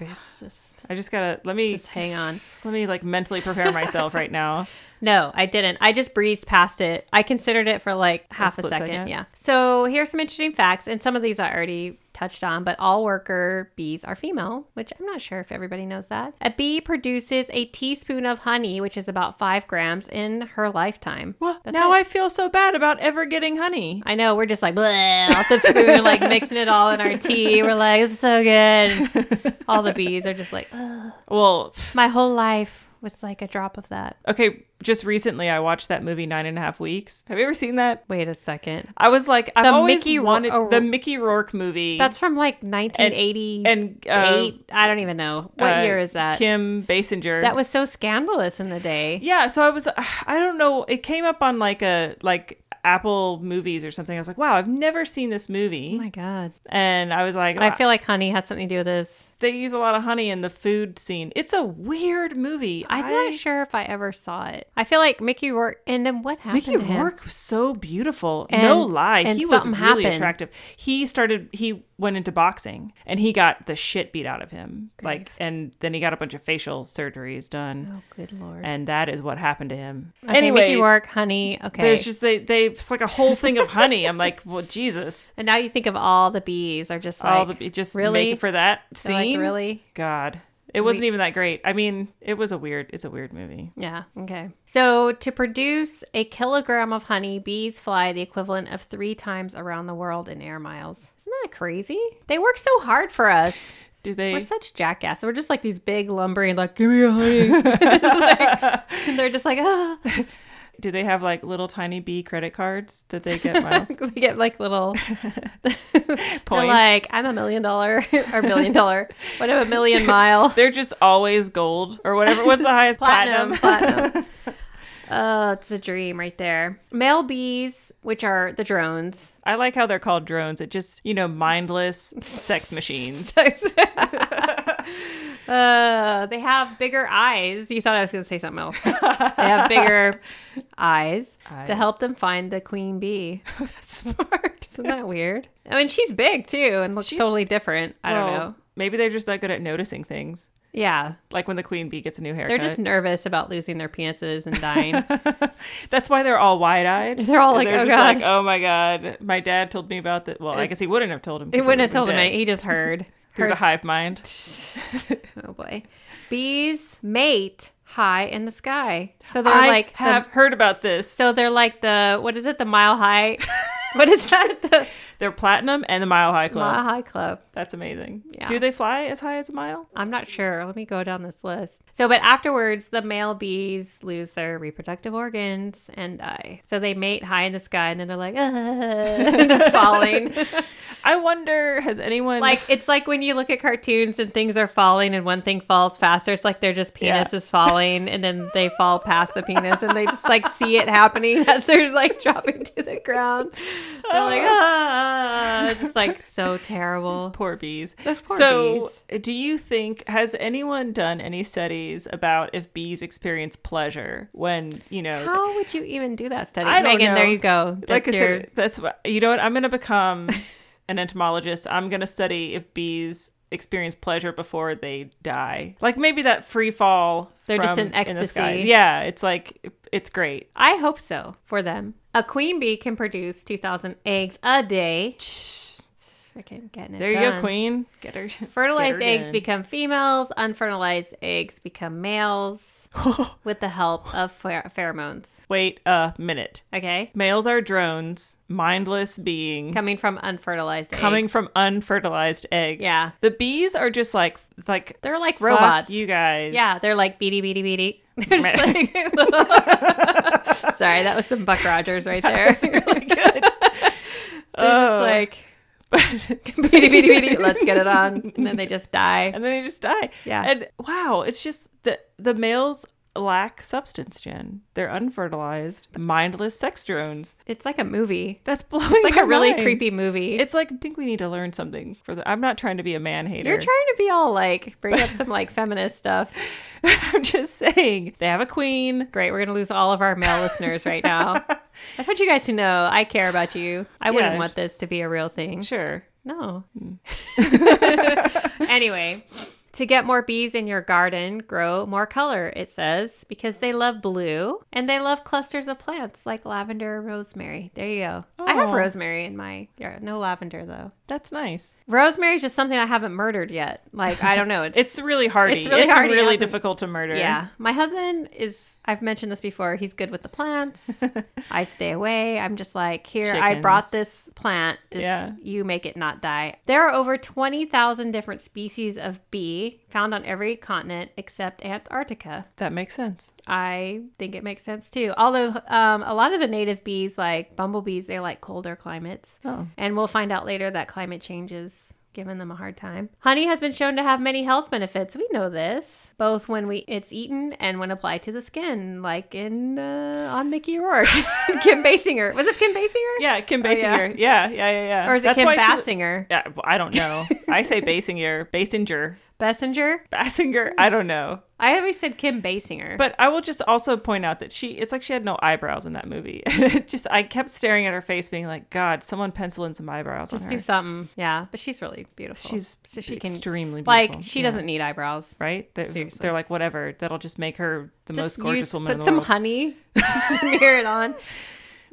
It's just, I just gotta let me just hang on. let me like mentally prepare myself right now. No, I didn't. I just breezed past it. I considered it for like half a, split second. second? Yeah. So here's some interesting facts, and some of these I already touched on, but all worker bees are female, which I'm not sure if everybody knows that. A bee produces a teaspoon of honey, which is about five grams, in her lifetime. Well, That's now it. I feel so bad about ever getting honey. I know we're just like bleh, off the spoon, like mixing it all in our tea. We're like, it's so good. all the bees are just like, "Ugh." Well, my whole life was like a drop of that. okay. Just recently, I watched that movie Nine and a Half Weeks. Have you ever seen that? Wait a second. I was like, I've The always Mickey wanted the Mickey Rourke movie. That's from like 1988. and uh, I don't even know what uh, year is that. Kim Basinger. that was so scandalous in the day. Yeah, so I was I don't know, it came up on like a like Apple movies or something. I was like, wow, I've never seen this Oh movie. my god. and I was like, And I feel like honey has something to do with this. they use a lot of honey in the food scene. It's a weird movie. I'm I- not sure if I ever saw it. I feel like Mickey Rourke. And then what happened Mickey to him? Rourke was so beautiful. And- no lie, he was really happened. attractive. He started. He went into boxing, and he got the shit beat out of him. Like, and then he got a bunch of facial surgeries done, Oh, good lord. and that is what happened to him. Okay, anyway, Mickey Rourke, honey. Okay. there's just they they it's like a whole thing of honey. I'm like, well, Jesus, and now you think of all the bees are just like all the just really? make it for that they're like, scene. really. God, it wasn't even that great. I mean, it was a weird. It's a weird movie. Yeah. Okay. So to produce a kilogram of honey, bees fly the equivalent of three times around the world in air miles. Isn't that crazy? They work so hard for us. Do they? We're such jackasses. We're just like these big lumbering, like, give me a honey. Like- and they're just like, ah. do they have like little tiny bee credit cards that they get miles they get like little points? Like, I'm a million dollar or million dollar. What a million mile? They're just always gold or whatever. What's the highest platinum? Platinum. Platinum. Oh, it's a dream right there. Male bees, which are the drones. I like how they're called drones. It just, you know, mindless sex machines. Uh, they have bigger eyes. You thought I was going to say something else. they have bigger eyes, Eyes. to help them find the queen bee. That's smart. Isn't that weird? I mean, she's big too and looks She's- totally different. I don't know. Maybe they're just not good at noticing things. Yeah, Like when the queen bee gets a new haircut. they're just nervous about losing their penises and dying. That's why they're all wide eyed. They're all like, "Oh, just God." like, oh my god. My dad told me about that. Well, I guess he wouldn't have told him. He wouldn't have told him. been it. dead. He just heard. Through heard the hive mind. Oh boy. Bees mate high in the sky. So they're I like have the, heard about this. so they're like the what is it? The mile high what is that? The They're platinum and the Mile High Club. mile high club. That's amazing. Yeah. Do they fly as high as a mile? I'm not sure. Let me go down this list. So but afterwards the male bees lose their reproductive organs and die. So they mate high in the sky and then they're like just falling. I wonder, has anyone like it's like when you look at cartoons and things are falling and one thing falls faster it's like they're just Yeah. penis is falling and then they fall past the penis and they just like see it happening as they're like dropping to the ground they're like ah just like so terrible poor bees? Those poor so, do you think has anyone done any studies about if bees experience pleasure when you know? how would you even do that study I megan know. there you go like That's I your- said, that's what you know. What I'm going to become an entomologist. I'm going to study if bees experience pleasure before they die. Like maybe that free fall. They're just in ecstasy. Yeah, it's like it's great. i hope so for them a queen bee can produce 2000 eggs a day freaking getting it There you done. go, queen. Get her. Fertilized get her eggs in. become females, unfertilized eggs become males with the help of pher- pheromones. Wait a minute. Okay? Males are drones, mindless beings Coming from unfertilized coming eggs. from unfertilized eggs. Yeah. The bees are just like like They're like fuck robots. You guys. Yeah, they're like beady beady beady. Like- Sorry, that was some Buck Rogers right there. really good. They're Oh. just like beady beady beady. Let's get it on, and then they just die. and then they just die. Yeah. And wow, it's just the the males lack substance, Jen. They're unfertilized, mindless sex drones. It's like a movie. That's blowing It's like a really mind. creepy movie. It's like I think we need to learn something for the. I'm not trying to be a man hater. You're trying to be all like bring up some like feminist stuff. I'm just saying they have a queen. Great, we're gonna lose all of our male listeners right now. I just want you guys to know I care about you. I wouldn't want this to be a real thing. Sure. No. Hmm. anyway, to get more bees in your garden, grow more color, it says, because they love blue and they love clusters of plants like lavender or rosemary. There you go. I have Oh. rosemary in my yard. No lavender though. That's nice. Rosemary is just something I haven't murdered yet. Like I don't know. It's, It's really hardy. It's It's really really, hardy. Hasn't- difficult to murder. yeah. My husband is. I've mentioned this before. He's good with the plants. I stay away. I'm just like, here, I brought this plant. Just Yeah. you make it not die. There are over 20,000 different species of bee found on every continent except Antarctica. That makes sense. I think it makes sense too. Although um, a lot of the native bees, like bumblebees, they like colder climates. Oh. And we'll find out later that climate changes giving them a hard time. Honey has been shown to have many health benefits. We know this, both when we it's eaten and when applied to the skin, like in uh, on Mickey Rourke, Kim Basinger. Was it Kim Basinger? Yeah, Kim Oh, yeah. Basinger. yeah. yeah, yeah, yeah, Or is it That's Kim why she- Basinger? Yeah, I don't know. I say Basinger, Basinger, Bessinger? Basinger. I don't know. I always said Kim Basinger. But I will just also point out that she, it's like she had no eyebrows in that movie. Just, I kept staring at her face, being like, God, someone pencil in some eyebrows just do something. Yeah, but she's really beautiful. She's so she can extremely beautiful. like she Yeah. doesn't need eyebrows. Right? They're, Seriously. they're like, whatever. That'll just make her the most gorgeous use, woman put in the some world. honey, smear it on.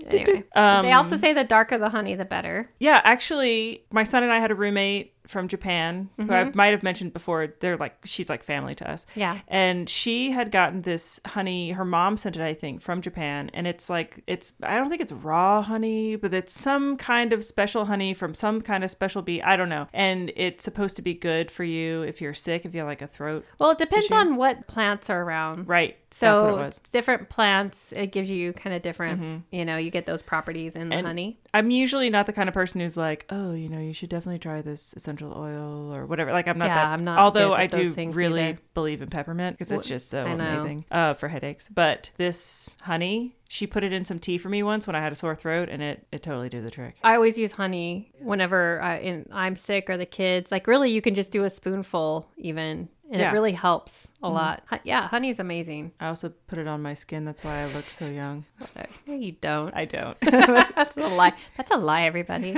Anyway, Um, they also say the darker the honey, the better. Yeah, actually, my son and I had a roommate from Japan who I Mm-hmm. might have mentioned before. They're like, she's like family to us. Yeah. And she had gotten this honey. Her mom sent it, I think, from Japan. And it's like, it's, I don't think it's raw honey, but it's some kind of special honey from some kind of special bee. I don't know. And it's supposed to be good for you if you're sick, if you have like a throat. Well, it depends Issue. on what plants are around. Right. So That's what it was. different plants, it gives you kind of different. You know, you get those properties in the And- honey. I'm usually not the kind of person who's like, oh, you know, you should definitely try this essential oil or whatever. Like, I'm not Yeah, that. I'm not Although I do really either. believe in peppermint because it's just so amazing uh, for headaches. But this honey, she put it in some tea for me once when I had a sore throat, and it it totally did the trick. I always use honey whenever I, in, I'm sick or the kids. Like, really, you can just do a spoonful even, and Yeah. it really helps a mm-hmm. lot. Hu- Yeah, honey is amazing. I also put it on my skin. That's why I look so young. So, no, you don't. I don't. That's a lie. That's a lie, everybody.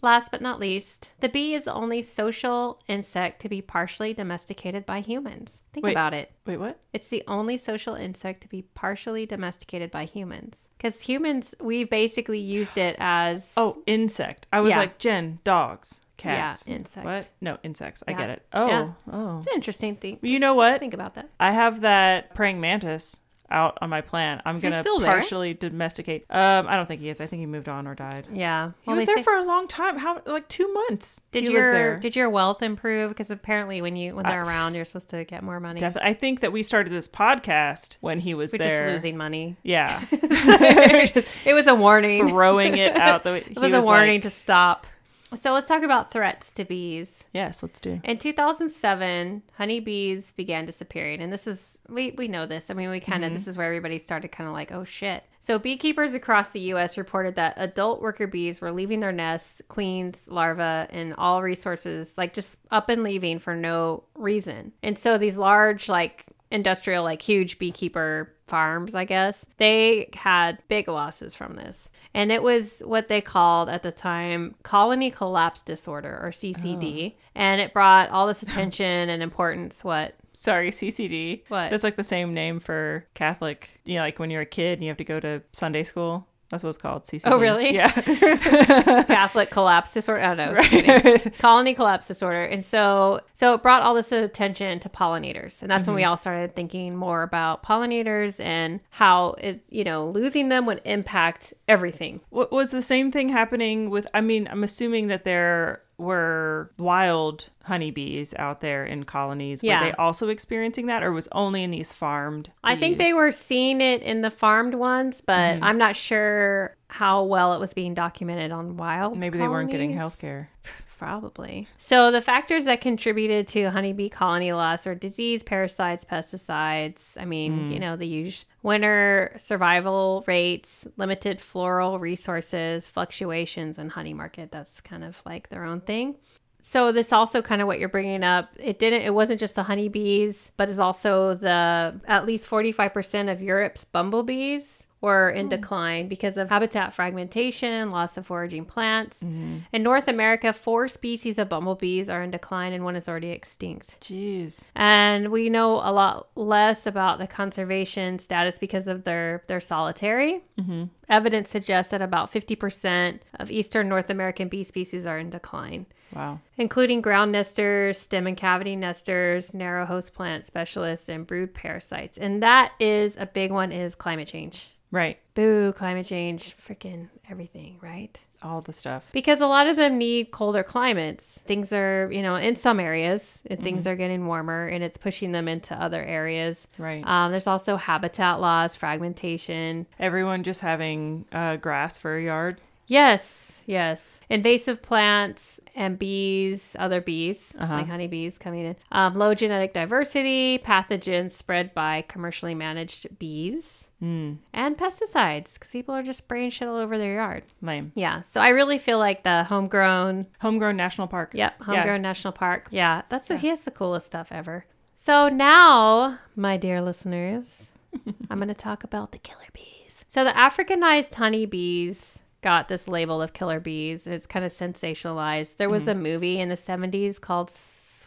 Last but not least, the bee is the only social insect to be partially domesticated by humans. Think Wait. about it. Wait, what? It's the only social insect to be partially domesticated by humans. Because humans, we've basically used it as. Oh, insect. I was Yeah. like, Jen, dogs, Yeah, cats. insect. What? No, insects. I get it. Oh, Yeah. oh. It's an interesting thing. You know what? Think about that. I have that praying mantis out on my plant. I'm Is gonna still there? partially domesticate. Um, I don't think he is. I think he moved on or died. Yeah. He Well, was there say- for a long time. How like two months? Did he your did your wealth improve? Because apparently, when you when they're around, you're supposed to get more money. Definitely. I think that we started this podcast when he was We're there. just losing money. Yeah, it was a warning. throwing it out the. It was, a warning to stop. So let's talk about threats to bees. yes, let's do. In 2007, honeybees began disappearing, and this is we we know this. I mean, we kind of mm-hmm. this is where everybody started kind of like, oh shit. So beekeepers across the U.S. reported that adult worker bees were leaving their nests, queens, larvae, and all resources, like just up and leaving for no reason. And so these large, like industrial, like huge beekeeper farms, I guess, they had big losses from this. And it was what they called at the time colony collapse disorder or CCD. Oh. And it brought all this attention and importance. What? Sorry, CCD. What? That's like the same name for Catholic. You know, like when you're a kid and you have to go to Sunday school. That's what it's called. CCD. Oh, really? Yeah. Catholic collapse disorder. I don't know. just kidding. Colony collapse disorder. And so so it brought all this attention to pollinators. And that's when we mm-hmm. all started thinking more about pollinators and how it, you know, losing them would impact everything. What was the same thing happening with? I mean, I'm assuming that there were wild honeybees out there in colonies. Yeah. Were they also experiencing that, or was only in these farmed? I think they were seeing it in the farmed ones, but mm-hmm. I'm not sure how well it was being documented on wild. Maybe they weren't getting colonies. health care. Probably. So the factors that contributed to honeybee colony loss are disease, parasites, pesticides. I mean, you hmm. know, the usual winter survival rates, limited floral resources, fluctuations in honey market. That's kind of like their own thing. So this also kind of what you're bringing up. It didn't. It wasn't just the honeybees, but it's also the at least 45% of Europe's bumblebees were in hmm. decline because of habitat fragmentation, loss of foraging plants. Mm-hmm. In North America, four species of bumblebees are in decline, and one is already extinct. Jeez. And we know a lot less about the conservation status because of their their solitary. Mm-hmm. Evidence suggests that about 50% of eastern North American bee species are in decline Wow. including ground nesters, stem and cavity nesters, narrow host plant specialists, and brood parasites. And that is a big one is climate change. Right. Boo, climate change, freaking everything, right? All the stuff. Because a lot of them need colder climates. Things are, you know, in some areas, uh, things are getting warmer and it's pushing them into other areas. Right. Um, there's also habitat loss, fragmentation. Everyone just having uh, grass for a yard. Yes, yes. Invasive plants and bees, other bees, Uh-huh. like honeybees coming in. Um, low genetic diversity, pathogens spread by commercially managed bees, Hmm. and pesticides because people are just spraying shit all over their yard. Lame. Yeah, so I really feel like the homegrown, Homegrown National Park. yep, Yeah. homegrown national park. Yeah, that's the, he has the coolest stuff ever. So now, my dear listeners, I'm going to talk about the killer bees. So the Africanized honeybees got this label of killer bees. It's kind of sensationalized. There was a movie in the 70s called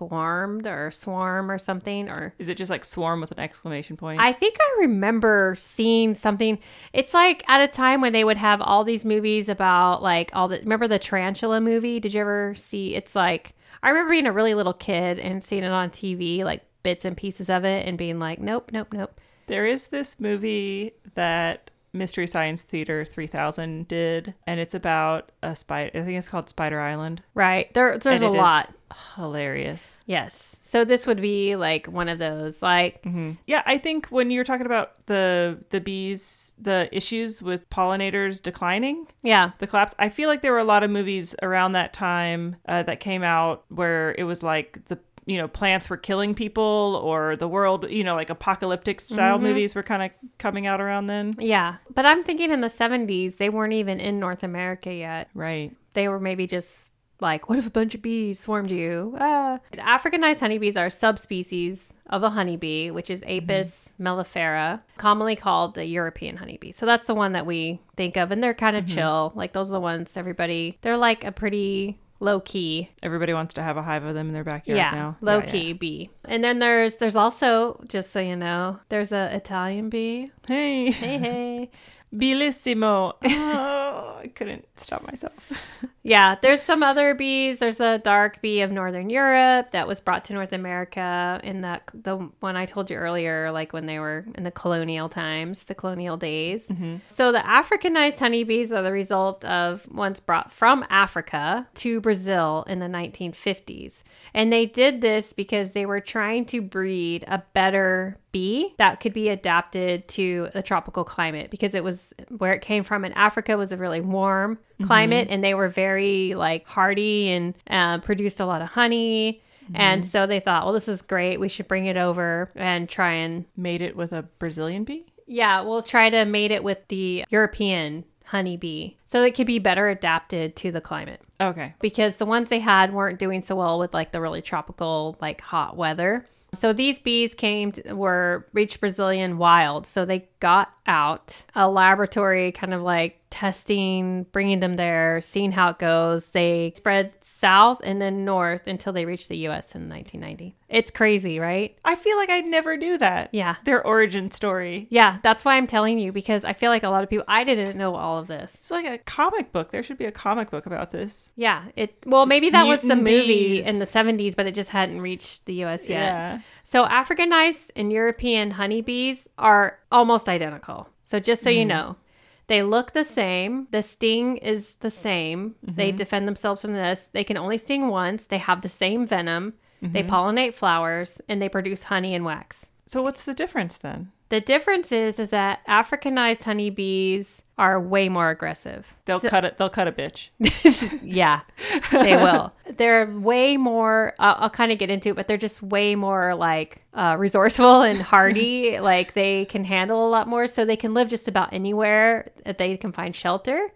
Swarmed or Swarm or something or Is it just like swarm with an exclamation point? I think I remember seeing something. It's like at a time when they would have all these movies about like all the remember the tarantula movie? Did you ever see it's like I remember being a really little kid and seeing it on TV, like bits and pieces of it and being like, Nope, nope, nope. There is this movie that Mystery Science Theater 3000 did, and it's about a spider. I think it's called Spider Island. Right. There there's a lot. Hilarious. Yes. So this would be like one of those like Yeah, I think when you're talking about the the bees, the issues with pollinators declining, yeah. the collapse. I feel like there were a lot of movies around that time uh, that came out where it was like the you know plants were killing people or the world you know like apocalyptic style mm-hmm. movies were kind of coming out around then Yeah. But I'm thinking in the 70s they weren't even in North America yet. right they were maybe just like, what if a bunch of bees swarmed you? Ah. Africanized honeybees are subspecies of a honeybee, which is mm-hmm. Apis mellifera, commonly called the European honeybee. So that's the one that we think of, and they're kind of mm-hmm. chill. Like those are the ones everybody. They're like a pretty low key, everybody wants to have a hive of them in their backyard yeah, now low Yeah, yeah. key bee. And then there's there's also just so you know, there's a Italian bee. hey Hey hey. bellissimo oh, i couldn't stop myself Yeah, there's some other bees. There's a dark bee of Northern Europe that was brought to North America in that the one I told you earlier, like when they were in the colonial times, the colonial days. Mm-hmm. So the Africanized honeybees are the result of ones brought from Africa to Brazil in the 1950s. And they did this because they were trying to breed a better bee that could be adapted to the tropical climate because it was where it came from in Africa was a really warm climate and they were very like hardy and uh, produced a lot of honey. And so they thought, well, this is great. We should bring it over and try and, made it with a brazilian bee? Yeah, we'll try to mate it with the European honeybee so it could be better adapted to the climate. Okay. Because the ones they had weren't doing so well with like the really tropical like hot weather so these bees came to, were reached brazilian wild. So they got out a laboratory kind of like testing bringing them there seeing how it goes. They spread south and then north until they reached the us in 1990 it's crazy right? I feel like i never knew that. Yeah. Their origin story. Yeah that's why i'm telling you because i feel like a lot of people i didn't know all of this. It's like a comic book. There should be a comic book about this. Yeah, it well maybe that was the movie bees. in the 70s but it just hadn't reached the US yet. yeah. So Africanized and European honeybees are almost identical. So just so Mm-hmm. you know, they look the same. The sting is the same. They Mm-hmm. defend themselves from this. They can only sting once. They have the same venom. Mm-hmm. They pollinate flowers and they produce honey and wax. so what's the difference then The difference is is that Africanized honeybees are way more aggressive. they'll So- cut it they'll cut a bitch yeah, they will. They're way more. I'll, I'll kind of get into it, but they're just way more like uh, resourceful and hardy. like they can handle a lot more, so they can live just about anywhere that they can find shelter.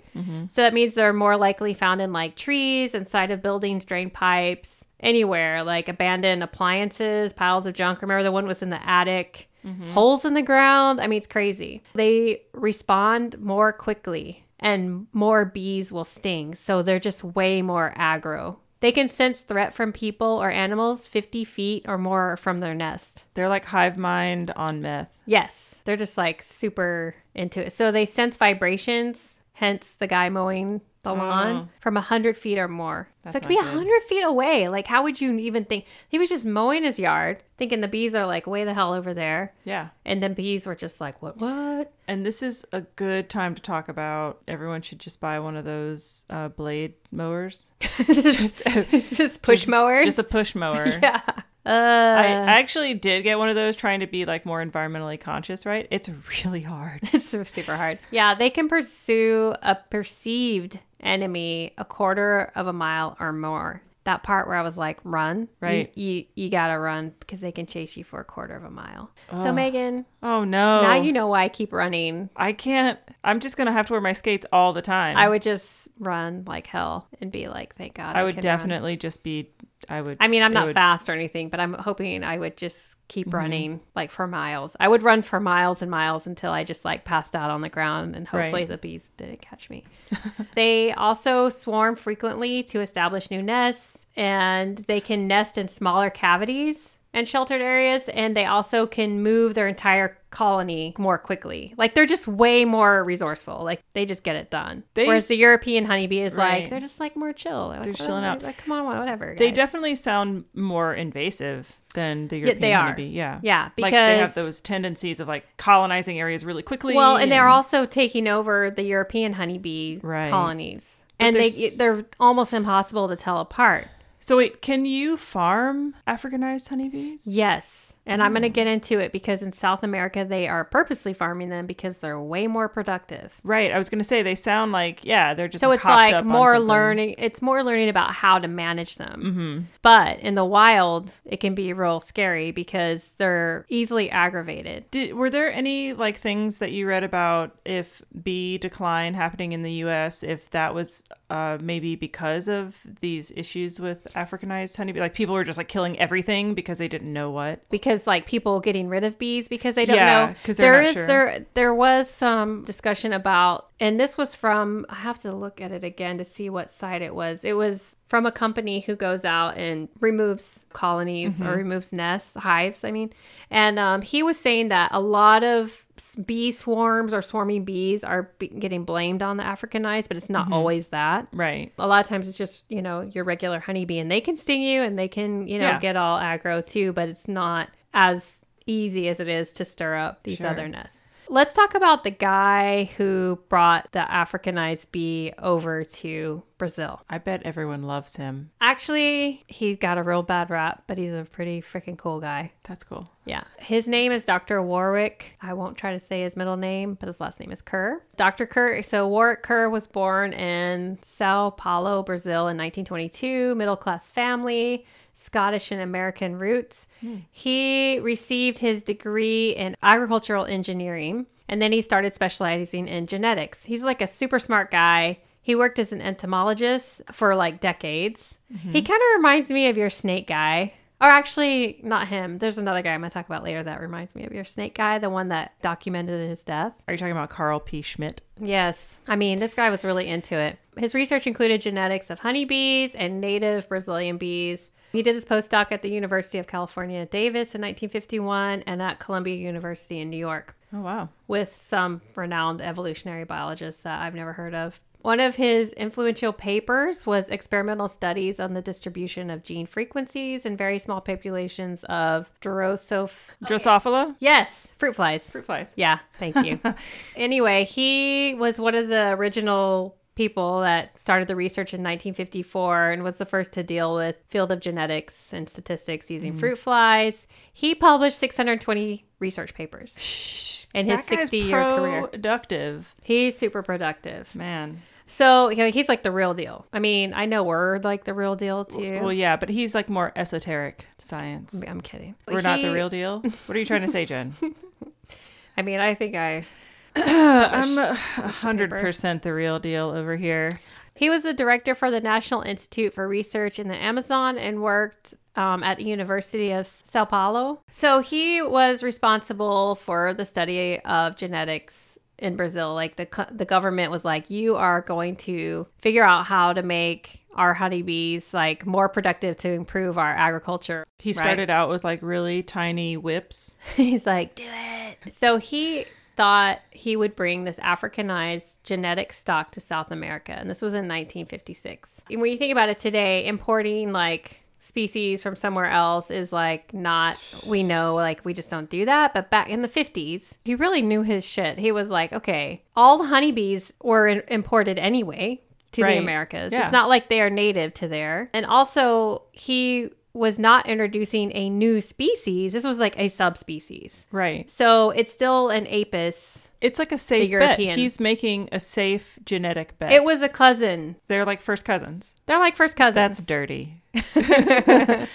So that means they're more likely found in like trees, inside of buildings, drain pipes, anywhere like abandoned appliances, piles of junk. Remember the one was in the attic. Mm-hmm. Holes in the ground. I mean, it's crazy. They respond more quickly and more bees will sting. So they're just way more aggro. They can sense threat from people or animals 50 feet or more from their nest. they're like hive mind on meth Yes, they're just like super into it. So they sense vibrations, hence the guy mowing the lawn from 100 feet or more. so it could be not good. 100 feet away. Like, how would you even think? He was just mowing his yard, thinking the bees are like way the hell over there. yeah And then bees were just like, what, what? And this is a good time to talk about everyone should just buy one of those uh, blade mowers. just, It's just push just- mowers. Just a push mower. yeah. Uh, I, I actually did get one of those trying to be like more environmentally conscious, right? It's really hard. It's super hard. Yeah, they can pursue a perceived enemy a quarter of a mile or more. That part where I was like, run. Right. You you, you gotta run because they can chase you for a quarter of a mile. So Megan, Oh no. now you know why I keep running. I can't. I'm just gonna have to wear my skates all the time. I would just run like hell and be like, thank God. I would can run." definitely just be. I would. I mean, I'm not would- fast or anything, but I'm hoping I would just keep Mm-hmm. running like for miles. I would run for miles and miles until I just like passed out on the ground and hopefully Right. the bees didn't catch me. they also swarm frequently to establish new nests and they can nest in smaller cavities and sheltered areas and they also can move their entire colony more quickly. Like they're just way more resourceful. Like they just get it done. They Whereas the European honeybee is Right. like they're just like more chill. They're, They're chilling "Oh, out. Like come on, whatever. They definitely sound more invasive than the European they are. honeybee. Yeah. Yeah, like they have those tendencies of like colonizing areas really quickly. Well, and they're also taking over the European honeybee Right. colonies. and they they're almost impossible to tell apart. So wait, can you farm Africanized honeybees? Yes. And I'm going Hmm. to get into it because in South America, they are purposely farming them because they're way more productive. Right. I was gonna say they sound like yeah, they're just So it's like more learning. It's more learning about how to manage them. Mm-hmm. But in the wild, it can be real scary because they're easily aggravated. Did, were there any like things that you read about if bee decline happening in the U.S. if that was uh, maybe because of these issues with Africanized honeybee? Like people were just like killing everything because they didn't know what. because like people getting rid of bees because they don't know. Yeah, know 'cause they're there is sure. there there was some discussion about and this was from I have to look at it again to see what site it was it was from a company who goes out and removes colonies Mm-hmm. or removes nests hives I mean and um, he was saying that a lot of bee swarms or swarming bees are be- getting blamed on the Africanized but it's Mm-hmm. not always that Right. a lot of times it's just you know your regular honeybee and they can sting you and they can you know Yeah. get all aggro too but it's not as easy as it is to stir up these Sure. other nests let's talk about the guy who brought the africanized bee over to brazil I bet everyone loves him. actually he got a real bad rap but he's a pretty freaking cool guy That's cool. yeah. His name is Dr. Warwick. I won't try to say his middle name, but his last name is Kerr. Dr. Kerr, so Warwick Kerr was born in Sao Paulo, Brazil in 1922, middle class family, Scottish and American roots. Hmm. He received his degree in agricultural engineering and then he started specializing in genetics. He's like a super smart guy. He worked as an entomologist for like decades. Mm-hmm. He kind of reminds me of your snake guy. Or actually, not him. There's another guy I'm going to talk about later that reminds me of your snake guy, the one that documented his death. Are you talking about Karl P. Schmidt? Yes. I mean, this guy was really into it. His research included genetics of honeybees and native Brazilian bees. He did his postdoc at the University of California at Davis in 1951 and at Columbia University in New York Oh wow. with some renowned evolutionary biologists that I've never heard of. One of his influential papers was experimental studies on the distribution of gene frequencies in very small populations of Drosophila. Drosophila? Yes, fruit flies. Fruit flies. Yeah, thank you. anyway, he was one of the original people that started the research in 1954 and was the first to deal with field of genetics and statistics using Mm. fruit flies. He published 620 research papers in his 60 year career. Productive. He's super productive. Man. So, you know, he's like the real deal. I mean, I know we're like the real deal too. Well, yeah, but he's like more esoteric science. I'm kidding. We're not the real deal. What are you trying to say, Jen? I mean, I think I I'm a hundred percent the real deal over here. He was the director for the National Institute for Research in the Amazon and worked um, at the University of Sao Paulo. So he was responsible for the study of genetics in Brazil. Like the the government was like, you are going to figure out how to make our honeybees like more productive to improve our agriculture. He right? started out with like really tiny whips. He's like, do it. So he thought he would bring this Africanized genetic stock to South America. And this was in 1956. And when you think about it today, importing like species from somewhere else is like not, we know, like we just don't do that. But back in the 50s, he really knew his shit. He was like, okay, all the honeybees were in- imported anyway to Right. the Americas. Yeah. It's not like they are native to there. And also, he was not introducing a new species. This was like a subspecies. Right. So it's still an apis It's like a safe bet. He's making a safe genetic bet. It was a cousin. They're like first cousins. They're like first cousins. That's dirty.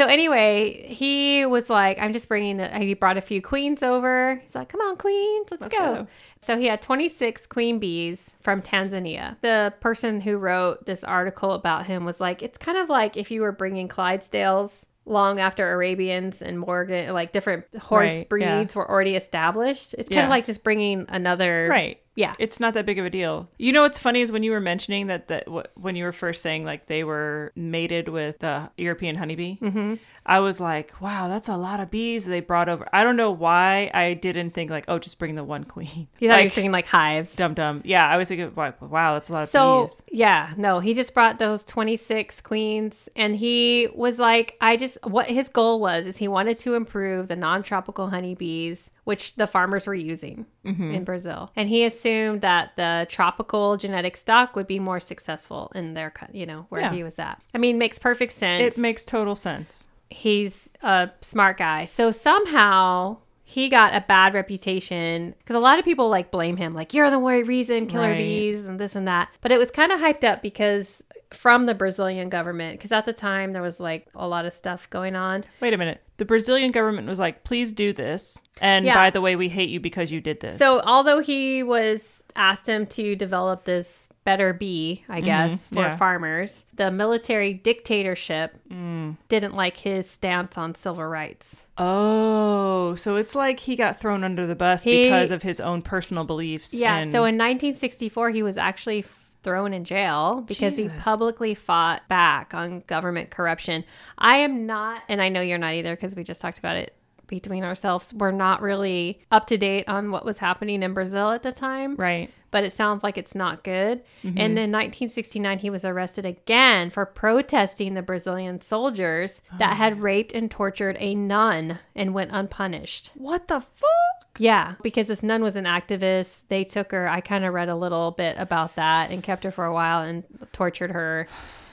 So anyway, he was like, "I'm just bringing." The, he brought a few queens over. He's like, "Come on, queens, let's, Let's go. go. So he had 26 queen bees from Tanzania. The person who wrote this article about him was like, "It's kind of like if you were bringing Clydesdales." Long after Arabians and Morgan, like different horse Right, breeds yeah. were already established. It's kind Yeah. of like just bringing another. Right. Yeah. It's not that big of a deal. You know what's funny is when you were mentioning that that wh- when you were first saying like they were mated with the European honeybee, mm-hmm. I was like, wow, that's a lot of bees they brought over. I don't know why I didn't think like, oh, just bring the one queen. You thought you were like, thinking like hives. dum dum. Yeah, I was thinking, like, wow, that's a lot of So bees. yeah, no, he just brought those 26 queens and he was like, I just, what his goal was is he wanted to improve the non-tropical honeybees, which the farmers were using Mm-hmm. in Brazil. And he assumed that the tropical genetic stock would be more successful in their, you know, where Yeah. he was at. I mean, makes perfect sense. It makes total sense. he's a smart guy. So somehow he got a bad reputation because a lot of people like blame him, like you're the very reason killer Right. bees and this and that. But it was kind of hyped up because from the Brazilian government, because at the time there was like a lot of stuff going on. Wait a minute. The Brazilian government was like, please do this. And Yeah. by the way, we hate you because you did this. So although he was asked him to develop this better bee, I guess, for yeah. farmers, the military dictatorship Mm. didn't like his stance on civil rights. Oh, so it's like he got thrown under the bus He- because of his own personal beliefs. Yeah. and- So in 1964, he was actually thrown in jail because he publicly fought back on government corruption. I am not, and I know you're not either because we just talked about it between ourselves. We're not really up to date on what was happening in Brazil at the time right. But it sounds like it's not good. And mm-hmm. in 1969, he was arrested again for protesting the Brazilian soldiers that had oh. raped and tortured a nun and went unpunished. What the fuck? Yeah, because this nun was an activist. They took her. I kind of read a little bit about that and kept her for a while and tortured her.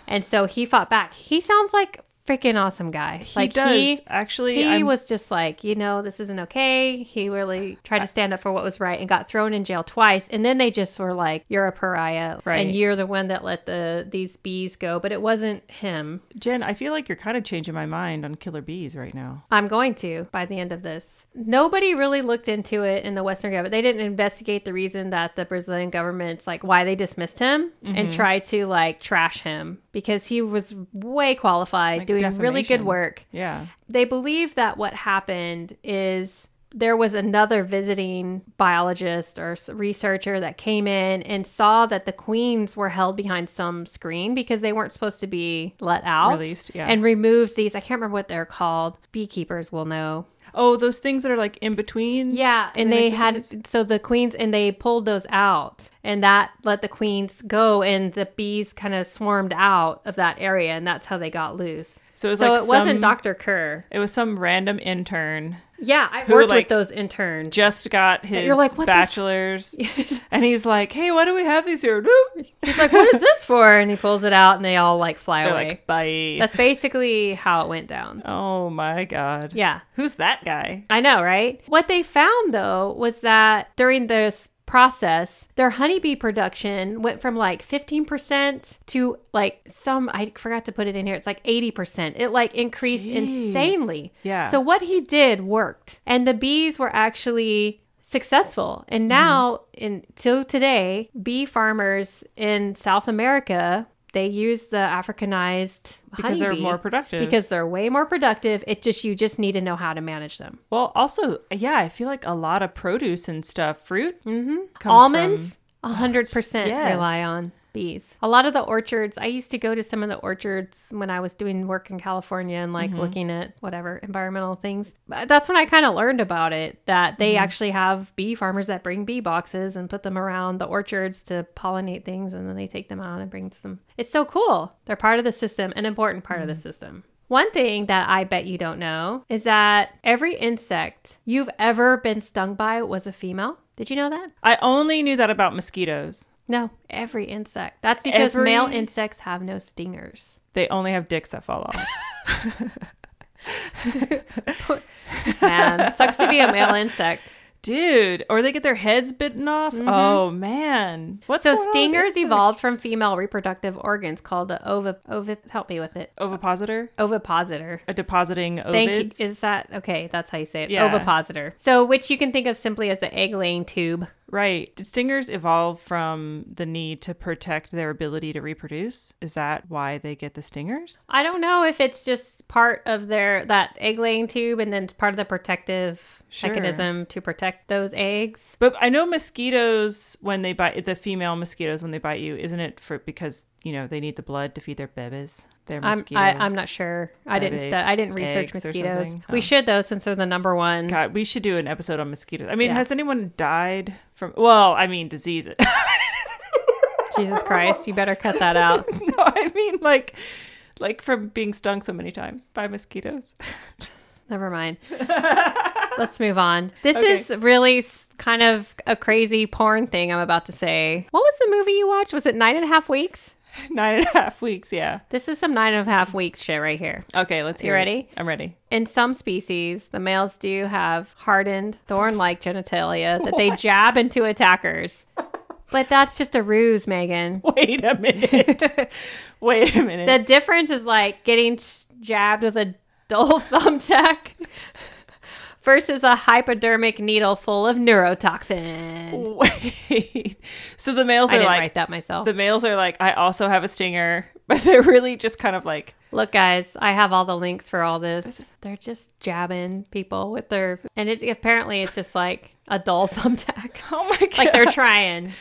And so he fought back. He sounds like freaking awesome guy. He like does. Actually, he I'm- was just like, you know, this isn't okay. He really tried to stand up for what was right and got thrown in jail twice. And then they just were like, "You're a pariah, Right. and you're the one that let the these bees go." But it wasn't him. Jen, I feel like you're kind of changing my mind on killer bees right now. I'm going to by the end of this. Nobody really looked into it in the Western government. They didn't investigate the reason that the Brazilian government's like why they dismissed him and mm-hmm. tried to like trash him because he was way qualified, Like doing really good work. Yeah. They believe that what happened is there was another visiting biologist or researcher that came in and saw that the queens were held behind some screen because they weren't supposed to be let out Released, yeah. and removed these i can't remember what they're called beekeepers will know Oh, those things that are like in between. yeah and they had so the queens and they pulled those out and that let the queens go and the bees kind of swarmed out of that area and that's how they got loose So it was so like it wasn't dr kerr It was some random intern yeah i worked like, with those interns just got his You're like, bachelor's, and he's like, "Hey, why do we have these here?" He's like, "What is this for?" And he pulls it out, and they all like fly They're away. like, "Bye." That's basically how it went down. oh my god. Yeah, Who's that guy? I know, right? What they found though was that during this process, their honeybee production went from like 15% to like some I forgot to put it in here. It's like 80%. It like increased Jeez. insanely. Yeah. So what he did worked. And the bees were actually successful. Mm-hmm. And now until today, bee farmers in South America they use the Africanized Because they're more productive. Because they're way more productive. It just you just need to know how to manage them. Well, also, yeah, I feel like a lot of produce and stuff, fruit, mm-hmm. Almonds, a hundred percent Yes. rely on bees. A lot of the orchards. I used to go to some of the orchards when I was doing work in California and like mm-hmm. looking at whatever environmental things. But That's when I kind of learned about it. That they mm-hmm. actually have bee farmers that bring bee boxes and put them around the orchards to pollinate things, and then they take them out and bring some. It's so cool. They're part of the system, an important part of the mm. system. One thing that I bet you don't know is that every insect you've ever been stung by was a female. Did you know that? I only knew that about mosquitoes. No, every insect. That's because Every- male insects have no stingers. They only have dicks that fall off. Man, sucks to be a male insect. Dude, or they get their heads bitten off. Mm-hmm. Oh man, what's So stingers evolved from female reproductive organs called the ova ova help me with it. Ovipositor, Ovipositor. a depositing Thank you. Is that okay? That's how you say it. Yeah. Ovipositor. So, which you can think of simply as the egg laying tube. Right. Did stingers evolve from the need to protect their ability to reproduce? Is that why they get the stingers? I don't know if it's just part of their that egg laying tube and then it's part of the protective Sure. mechanism to protect those eggs. But I know mosquitoes when they bite the female mosquitoes when they bite you, isn't it for because you know they need the blood to feed their babies? Their I'm. I, I'm not sure. I didn't stu- I didn't research mosquitoes. something? We Oh. should though since they're the number one. God, we should do an episode on mosquitoes. I mean, Yeah. has anyone died from? Well, I mean, disease. Jesus Christ, you better cut that out. no, I mean like, like from being stung so many times by mosquitoes. Never mind. Let's move on. This Okay. is really kind of a crazy porn thing I'm about to say. What was the movie you watched? Was it Nine and a Half Weeks? Nine and a half weeks. Yeah. This is some nine and a half weeks shit right here. Okay, let's You hear. it. ready? I'm ready. In some species, the males do have hardened, thorn like genitalia that they jab into attackers. But that's just a ruse, Megan. Wait a minute. Wait a minute. The difference is like getting jabbed with a dull thumbtack versus a hypodermic needle full of neurotoxin. Wait. So the males I are didn't like write that myself. the males are like I also have a stinger, but they're really just kind of like Look, guys, I have all the links for all this. They're just jabbing people with their, and it apparently it's just like a dull thumbtack. oh my god. like they're trying,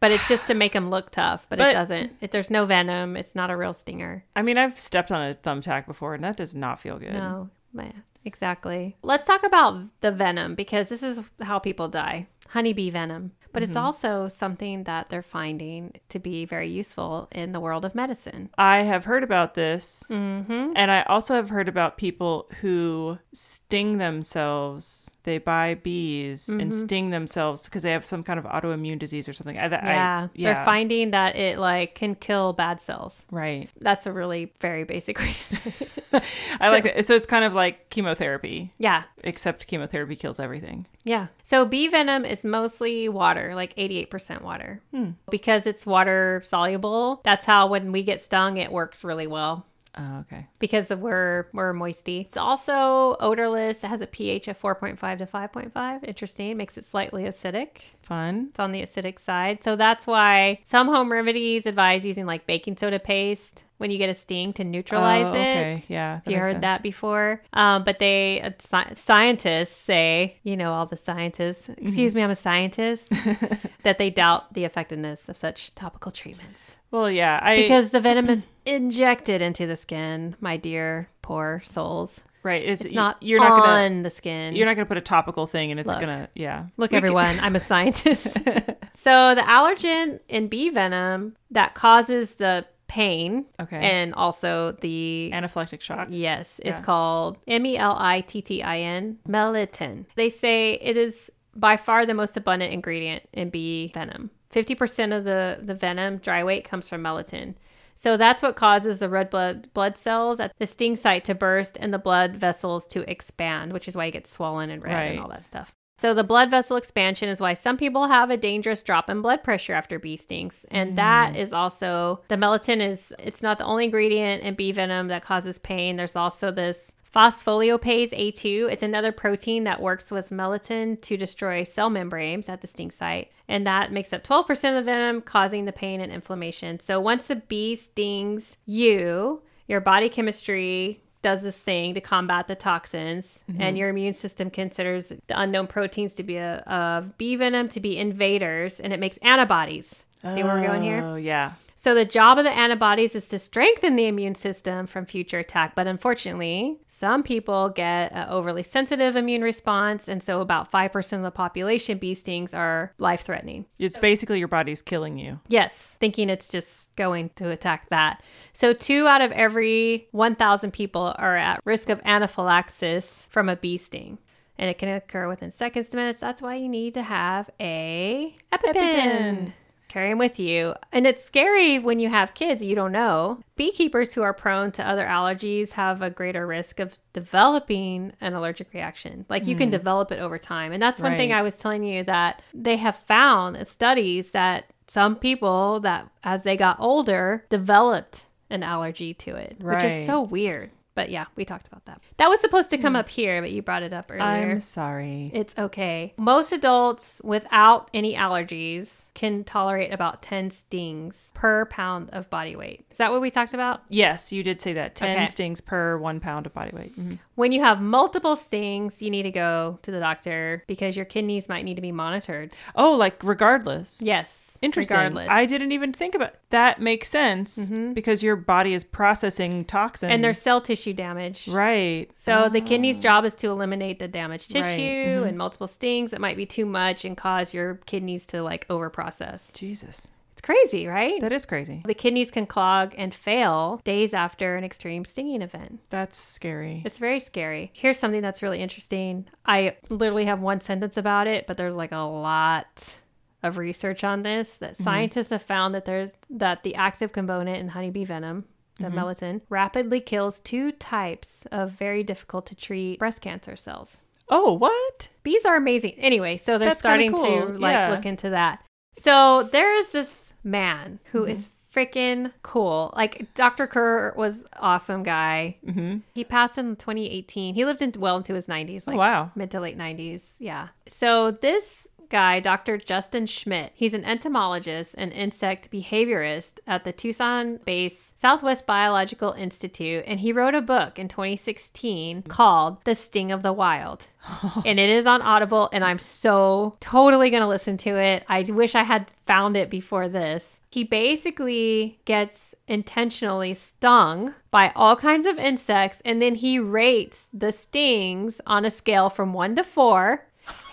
but it's just to make them look tough. But, But- it doesn't. It, there's no venom. It's not a real stinger. I mean, I've stepped on a thumbtack before, and that does not feel good. No, man, exactly. Let's talk about the venom because this is how people die. Honeybee venom. But Mm-hmm. it's also something that they're finding to be very useful in the world of medicine. I have heard about this, Mm-hmm. and I also have heard about people who sting themselves. They buy bees and sting themselves because they have some kind of autoimmune disease or something. I, I, Yeah, yeah, they're finding that it like can kill bad cells. right. That's a really very basic way to say it. I like it. So it's kind of like chemotherapy, Yeah. except chemotherapy kills everything. Yeah. So bee venom is mostly water, like 88% water. Hmm. Because it's water soluble, that's how when we get stung, it works really well. Oh, okay. Because we're we're moisty. It's also odorless. It has a pH of 4.5 to 5.5. Interesting. Makes it slightly acidic. Fun. It's on the acidic side. So that's why some home remedies advise using like baking soda paste when you get a sting to neutralize Oh, okay. it. Yeah. Have you heard sense. that before? Um, but they uh, sci- scientists say, you know, all the scientists. Mm-hmm. Excuse me, I'm a scientist. that they doubt the effectiveness of such topical treatments Well, yeah. I because the venom is injected into the skin. My dear, poor souls. right. It's, It's not You're not on gonna. the skin. You're not gonna put a topical thing, and it's gonna. Yeah. Look, We everyone, I'm a scientist. so the allergen in bee venom that causes the pain Okay. and also the Anaphylactic shock. Yes, it's Yeah. called M E L I T T I N, melittin. They say it is by far the most abundant ingredient in bee venom. 50% of the, the venom dry weight comes from melittin. So that's what causes the red blood blood cells at the sting site to burst and the blood vessels to expand, which is why it gets swollen and red Right. and all that stuff. So the blood vessel expansion is why some people have a dangerous drop in blood pressure after bee stings. And that mm. is also the melatonin is it's not the only ingredient in bee venom that causes pain. There's also this phospholipase A2. It's another protein that works with melatonin to destroy cell membranes at the sting site. And that makes up 12% of the venom, causing the pain and inflammation. So once a bee stings you, your body chemistry does this thing to combat the toxins, and mm-hmm. your immune system considers the unknown proteins to be a, of bee venom to be invaders, and it makes antibodies. See where we're going here? Oh yeah. So the job of the antibodies is to strengthen the immune system from future attack. But unfortunately, some people get an overly sensitive immune response, and so about five percent of the population bee stings are life threatening. It's basically your body's killing you. Yes, thinking it's just going to attack that. So, two out of every 1,000 people are at risk of anaphylaxis from a bee sting. And it can occur within seconds to minutes. That's why you need to have a EpiPen. EpiPen. Carry them with you. And it's scary when you have kids you don't know. Beekeepers who are prone to other allergies have a greater risk of developing an allergic reaction. Like you can mm. develop it over time. And that's one thing I was telling you that they have found in studies that some people that as they got older developed an allergy to it, which is so weird. But yeah, we talked about that. That was supposed to come up here, but you brought it up earlier. I'm sorry. It's okay. Most adults without any allergies can tolerate about 10 stings per pound of body weight. Is that what we talked about? Yes, you did say that. 10 Okay. stings per one pound of body weight. Mhm. When you have multiple stings, you need to go to the doctor because your kidneys might need to be monitored. Oh, like regardless. Yes. Interesting. Regardless. I didn't even think about that. Makes sense mm-hmm. because your body is processing toxins. and there's cell tissue damage. right. So the kidney's oh. job is to eliminate the damaged Right. tissue mm-hmm. and multiple stings that might be too much and cause your kidneys to like overprocess. Jesus, It's crazy, right? that is crazy. The kidneys can clog and fail days after an extreme stinging event. That's scary. It's very scary. Here's something that's really interesting. I literally have one sentence about it, but there's like a lot of research on this that scientists have found that there's that the active component in honeybee venom, the melatonin, rapidly kills two types of very difficult to treat breast cancer cells. Oh, what? Bees are amazing. Anyway, so they're That's starting cool. to like Yeah. look into that. So there is this man who Mm-hmm. is freaking cool. Like Dr. Kerr was awesome guy. Mm-hmm. He passed in 2018. He lived in well into his 90s, like oh, wow. mid to late 90s. Yeah. So this guy, Dr. Justin Schmidt, he's an entomologist and insect behaviorist at the Tucson-based Southwest Biological Institute, and he wrote a book in 2016 called "The Sting of the Wild." and it is on Audible, and I'm so totally gonna listen to it. I wish I had found it before this. He basically gets intentionally stung by all kinds of insects, and then he rates the stings on a scale from one to four.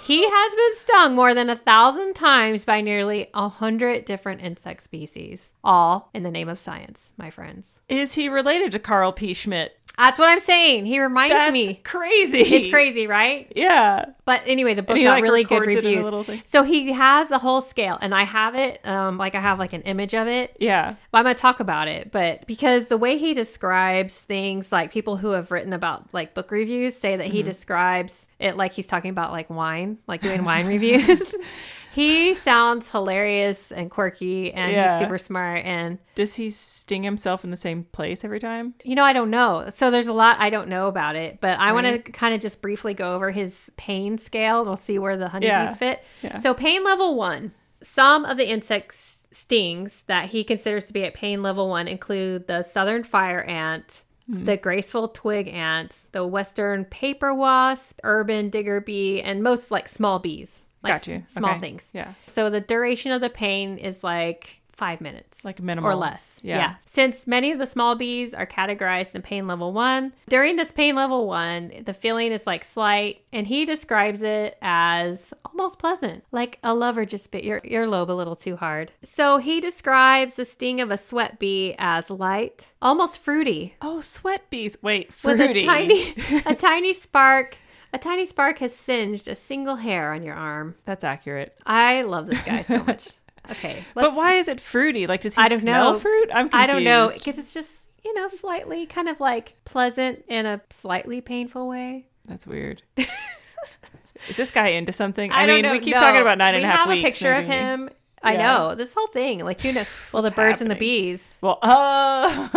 He has been stung more than a thousand times by nearly a hundred different insect species, all in the name of science, my friends. Is he related to Karl P. Schmidt? That's what I'm saying. He reminds That's me. crazy. It's crazy, right? Yeah. But anyway, the book he, got like, really good records it in a reviews. So he has the whole scale, and I have it. Um, like I have like an image of it. Yeah. Well, I'm gonna talk about it, but because the way he describes things, like people who have written about like book reviews say that he Mm-hmm. describes it like he's talking about like wine, like doing wine reviews. he sounds hilarious and quirky, and Yeah. he's super smart. And Does he sting himself in the same place every time? you know, I don't know. So there's a lot I don't know about it, but I want to kind of just briefly go over his pain scale. and We'll see where the honeybees Yeah. fit. Yeah. So pain level one. Some of the insects stings that he considers to be at pain level one include the southern fire ant, Hmm. the graceful twig ant, the western paper wasp, urban digger bee, and most like small bees. Like Got you. small Okay. things. Yeah. So the duration of the pain is like five minutes. Like minimal. Or less. Yeah. Yeah. Since many of the small bees are categorized in pain level one, during this pain level one, the feeling is like slight, and he describes it as almost pleasant, like a lover just bit your earlobe a little too hard. So he describes the sting of a sweat bee as light, almost fruity, Oh, sweat bees. Wait, fruity. with a tiny, a tiny spark. A tiny spark has singed a single hair on your arm. That's accurate. I love this guy so much. Okay, but why is it fruity? Like, does he I don't smell know. fruit? I'm confused. I don't know because it's just you know slightly kind of like pleasant in a slightly painful way. That's weird. is this guy into something? I, I, mean, know. we keep No. talking about nine and a half We weeks. have a picture of maybe. him. I Yeah. know this whole thing, like you know, well, the birds and the bees. Well, oh,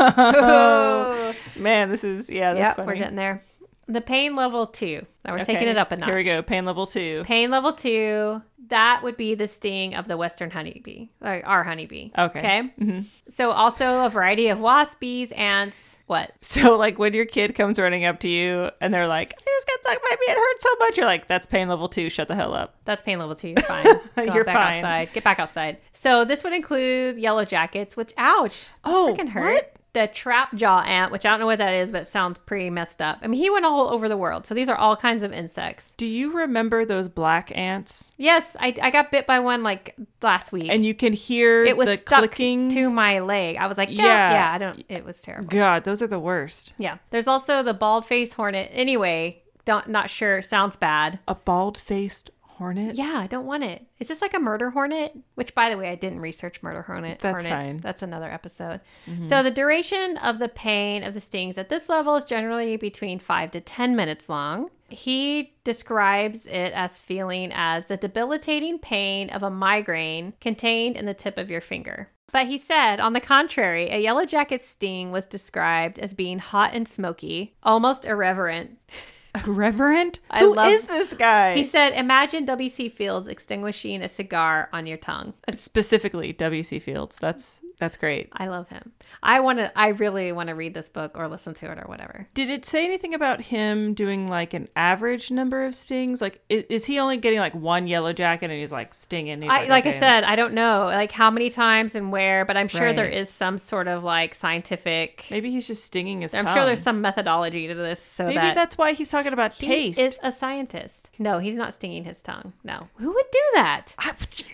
man, this is yeah, that's yeah, funny. we're getting there. The pain level two. Now we're taking it up a notch. Here we go. Pain level two. Pain level two. That would be the sting of the western honeybee, like our honeybee. Okay. Okay. Mhm. So also a variety of wasp bees, ants. What? So, like, when your kid comes running up to you and they're like, "I just got stung by a bee. It hurts so much," you're like, "That's pain level two. Shut the hell up." That's pain level two. You're fine. You're back fine. outside. Get back outside. So this would include yellow jackets, which ouch. Oh, freaking hurt. what? The trap jaw ant, which I don't know what that is, but sounds pretty messed up. I mean, he went all over the world. So these are all kinds of insects. Do you remember those black ants? Yes, I, I got bit by one like last week. And you can hear it was the clicking. to my leg. I was like, yeah, Yeah. yeah, I don't. It was terrible. God, those are the worst. Yeah. There's also the bald faced hornet. Anyway, don't not sure. Sounds bad. A bald faced hornet. Yeah, I don't want it. Is this like a murder hornet? Which, by the way, I didn't research murder hornet. That's hornets. fine. That's another episode. Mm-hmm. So the duration of the pain of the stings at this level is generally between five to ten minutes long. He describes it as feeling as the debilitating pain of a migraine contained in the tip of your finger. But he said, on the contrary, a yellow jacket sting was described as being hot and smoky, almost irreverent. Reverend? I Who love- is this guy? He said, Imagine W.C. Fields extinguishing a cigar on your tongue. Specifically, W.C. Fields. That's that's great. I love him. I want to, I really want to read this book or listen to it or whatever. Did it say anything about him doing like an average number of stings? Like, is, is he only getting like one yellow jacket and he's like stinging? He's I, like I okay, said, I don't know like how many times and where, but I'm sure there Right. is some sort of like scientific. maybe he's just stinging his I'm tongue. sure there's some methodology to this so Maybe that that's why he's talking about he taste. is a scientist. No, he's not stinging his tongue. No, who would do that?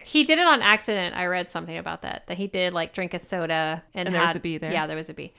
He did it on accident. I read something about that. That he did like drink a soda and, And there was had- a bee there? Yeah, there was a bee.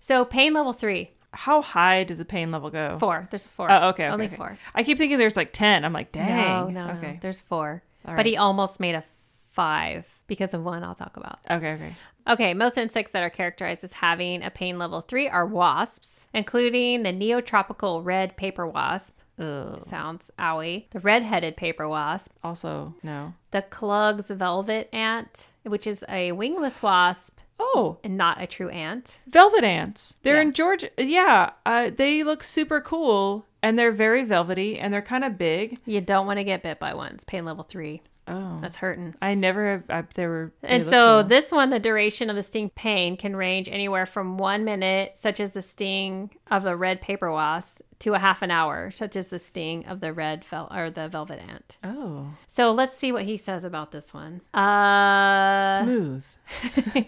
So pain level three, How high does a pain level go? four. There's a four. Oh, okay, okay. Only okay. four. I keep thinking there's like ten. I'm like, dang. No, no, okay. no. There's four. But he almost made a five because of one I'll talk about. Okay, okay. Okay, most insects that are characterized as having a pain level three are wasps, including the neotropical red paper wasp. Ugh. Sounds owie. The red-headed paper wasp, Also, no. the Klug's velvet ant, which is a wingless wasp Oh, and not a true ant. velvet ants. They're Yeah. in Georgia. Yeah, uh, they look super cool and they're very velvety and they're kind of big. You don't want to get bit by one. It's pain level three. Oh, That's hurting. I never. Have, I, they were. they And so cool. this one, the duration of the sting pain can range anywhere from one minute, such as the sting of the red paper wasp, to a half an hour, such as the sting of the red vel- or the velvet ant. Oh, So let's see what he says about this one. Uh, smooth.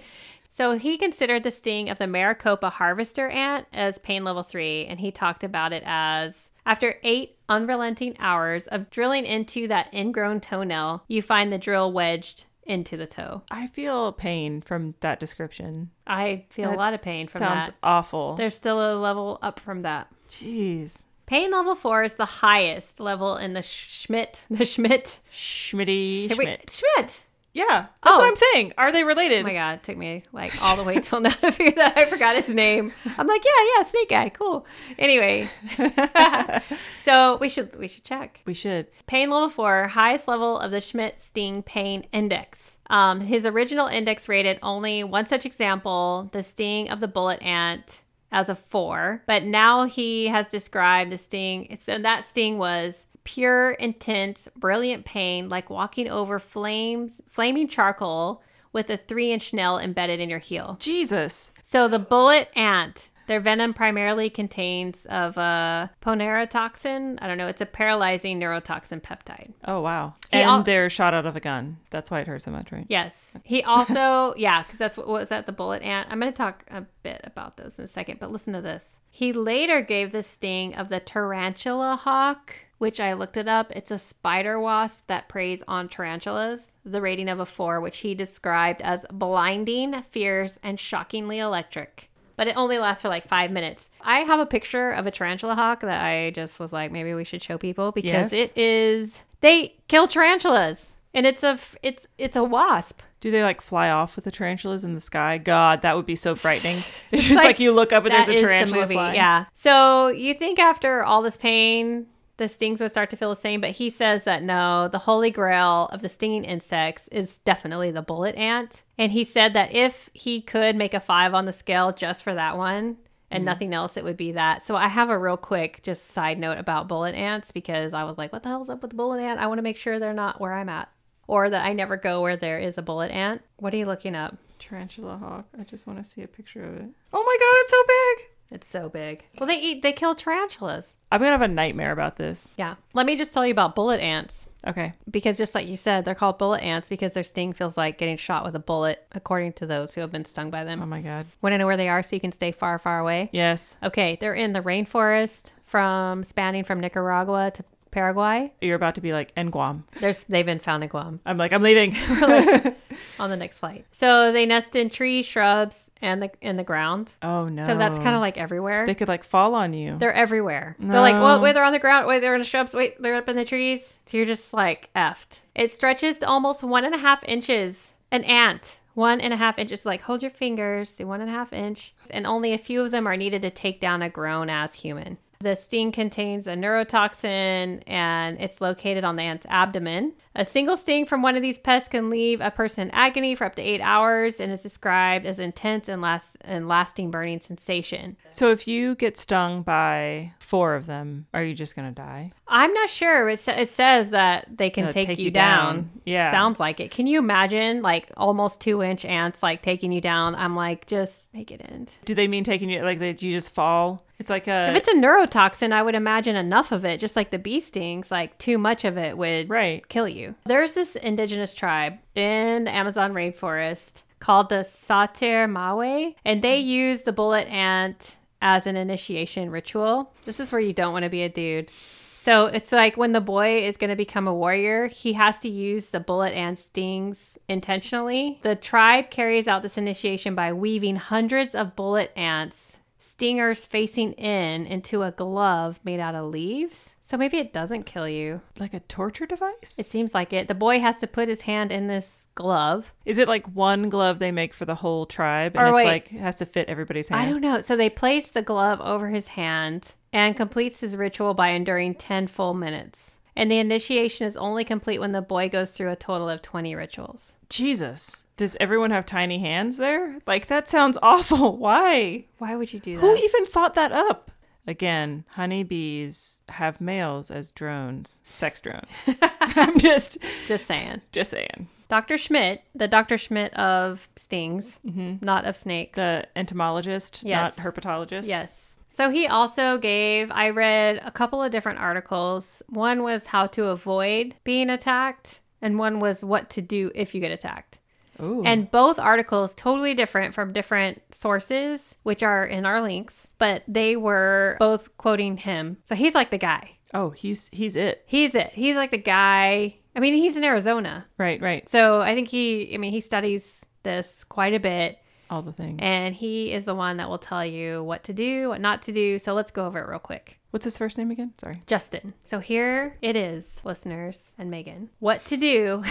so he considered the sting of the Maricopa harvester ant as pain level three, and he talked about it as after eight unrelenting hours of drilling into that ingrown toenail, you find the drill wedged into the toe. I feel pain from that description. I feel a lot of pain from Sounds that. awful. There's still a level up from that. Jeez. Pain level four is the highest level in the Schmidt. The Schmidt. Schmitty Schmidt. Schmidt. Yeah, that's Oh. what I'm saying. Are they related? Oh my god, it took me like all the way till now to figure that I forgot his name. I'm like, yeah, yeah, snake guy, cool. Anyway, so we should we should check. we should. Pain level four, highest level of the Schmidt Sting Pain Index. Um, his original index rated only one such example, the sting of the bullet ant, as a four, but now he has described the sting. So that sting was pure, intense, brilliant pain, like walking over flames, flaming charcoal with a three-inch nail embedded in your heel. Jesus. So the bullet ant, their venom primarily contains of uh, a ponerotoxin. I don't know. It's a paralyzing neurotoxin peptide. Oh wow. He and al- they're shot out of a gun. That's why it hurts so much, right? Yes. He also, yeah, because that's what was that the bullet ant. I'm going to talk a bit about those in a second, but listen to this. He later gave the sting of the tarantula hawk, which I looked it up. It's a spider wasp that preys on tarantulas. The rating of a four, which he described as blinding, fierce, and shockingly electric. But it only lasts for like five minutes. I have a picture of a tarantula hawk that I just was like, maybe we should show people because Yes. it is. They kill tarantulas, and it's a it's it's a wasp. Do they like fly off with the tarantulas in the sky? God, that would be so frightening. It's just like- like, you look up and there's a tarantula flying. Yeah. So you think after all this pain, the stings would start to feel the same, but he says that no, the holy grail of the stinging insects is definitely the bullet ant. And he said that if he could make a five on the scale just for that one and Mm-hmm. nothing else, it would be that. So I have a real quick just side note about bullet ants because I was like, what the hell's up with the bullet ant? I want to make sure they're not where I'm at. Or that I never go where there is a bullet ant. What are you looking up? Tarantula hawk. I just want to see a picture of it. Oh my god, it's so big. It's so big. Well, they eat, they kill tarantulas. I'm gonna have a nightmare about this. Yeah. Let me just tell you about bullet ants. Okay. Because just like you said, they're called bullet ants because their sting feels like getting shot with a bullet, according to those who have been stung by them. Oh my god. Want to know where they are so you can stay far, far away? Yes. Okay, they're in the rainforest from spanning from Nicaragua to Paraguay. You're about to be like, and Guam. There's they've been found in Guam I'm like, I'm leaving. on the next flight. So they nest in trees, shrubs, and the in the ground. oh no. So that's kind of like everywhere. they could like fall on you. They're everywhere. They're like, well, wait, they're on the ground. Wait, they're in the shrubs. Wait, they're up in the trees. So you're just like effed. It stretches to almost one and a half inches. An ant, one and a half inches. Like, hold your fingers, one and a half inch. And only a few of them are needed to take down a grown ass human. The sting contains a neurotoxin and it's located on the ant's abdomen. A single sting from one of these pests can leave a person in agony for up to eight hours and is described as intense and, last, and lasting burning sensation. So if you get stung by four of them, are you just gonna die? I'm not sure. It, sa- it says that they can take, take you, you down. down. Yeah. Sounds like it. Can you imagine like almost two inch ants like taking you down? I'm like, just make it end. Do they mean taking you like that you just fall? It's like a If it's a neurotoxin, I would imagine enough of it, just like the bee stings, like too much of it would right. kill you. There's this indigenous tribe in the Amazon rainforest called the Sateré-Mawé, and they use the bullet ant as an initiation ritual. This is where you don't want to be a dude. So it's like when the boy is going to become a warrior, he has to use the bullet ant stings intentionally. The tribe carries out this initiation by weaving hundreds of bullet ants, stingers facing in, into a glove made out of leaves. So maybe it doesn't kill you. Like a torture device? It seems like it. The boy has to put his hand in this glove. Is it like one glove they make for the whole tribe, and Or it's wait. like it has to fit everybody's hand? I don't know. So they place the glove over his hand and completes his ritual by enduring 10 full minutes. And the initiation is only complete when the boy goes through a total of 20 rituals. Jesus, does everyone have tiny hands there? Like that sounds awful. Why? Why would you do that? Who even thought that up? Again, honeybees have males as drones, sex drones. I'm just, Just saying. just saying. Dr. Schmidt, the Dr. Schmidt of stings, mm-hmm. not of snakes. The entomologist, Yes. not herpetologist. Yes. So he also gave, I read a couple of different articles. One was how to avoid being attacked, and one was what to do if you get attacked. Ooh. And both articles totally different from different sources, which are in our links, but they were both quoting him. So he's like the guy. oh, he's he's it. He's it. He's like the guy. I mean, he's in Arizona. Right, right. So I think he, I mean, he studies this quite a bit. All the things. And he is the one that will tell you what to do, what not to do. So let's go over it real quick. What's his first name again? Sorry. Justin. So here it is, listeners and Megan. What to do,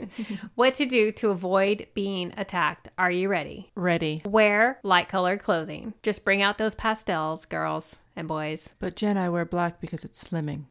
what to do to avoid being attacked. Are you ready? Ready. Wear light colored clothing. Just bring out those pastels, girls and boys. But Jen, I wear black because it's slimming.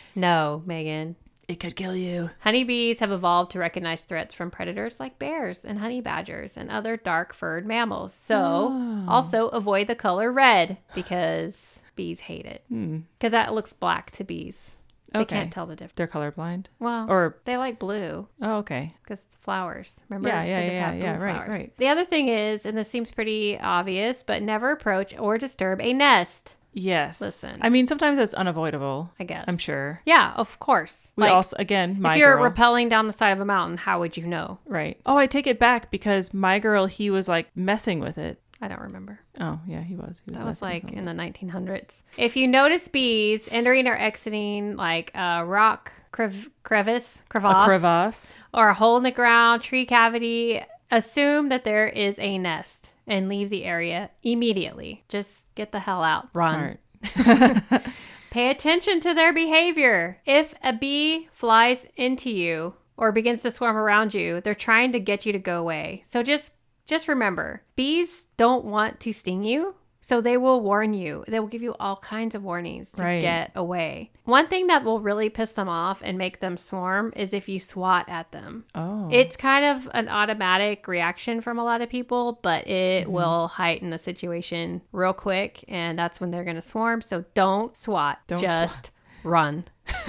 no, Megan. It could kill you. Honeybees have evolved to recognize threats from predators like bears and honey badgers and other dark furred mammals. So, ah. also avoid the color red because bees hate it. Hmm. Because that looks black to bees. They Okay. can't tell the difference. They're colorblind. Well, Or they like blue oh, okay. because flowers. Remember? Yeah, I yeah, said yeah, have yeah, blue right, flowers. right. The other thing is, and this seems pretty obvious, but never approach or disturb a nest. Yes. Listen. I mean, sometimes that's unavoidable. I guess. I'm sure. Yeah, of course. We like, also again, my if you're girl. rappelling down the side of a mountain, how would you know? right. Oh, I take it back because my girl, he was like messing with it. I don't remember. Oh, yeah, he was. He was That was like in the 1900s. If you notice bees entering or exiting like a rock crev- crevice, crevasse, a crevasse. or a hole in the ground, tree cavity, assume that there is a nest and leave the area immediately. Just get the hell out. Run. Smart. Pay attention to their behavior. If a bee flies into you or begins to swarm around you, they're trying to get you to go away. So just just remember, bees don't want to sting you. So they will warn you. They will give you all kinds of warnings to Right. get away. One thing that will really piss them off and make them swarm is if you swat at them. Oh. It's kind of an automatic reaction from a lot of people, but it Mm-hmm. will heighten the situation real quick, and that's when they're going to swarm. So don't swat, Don't just run.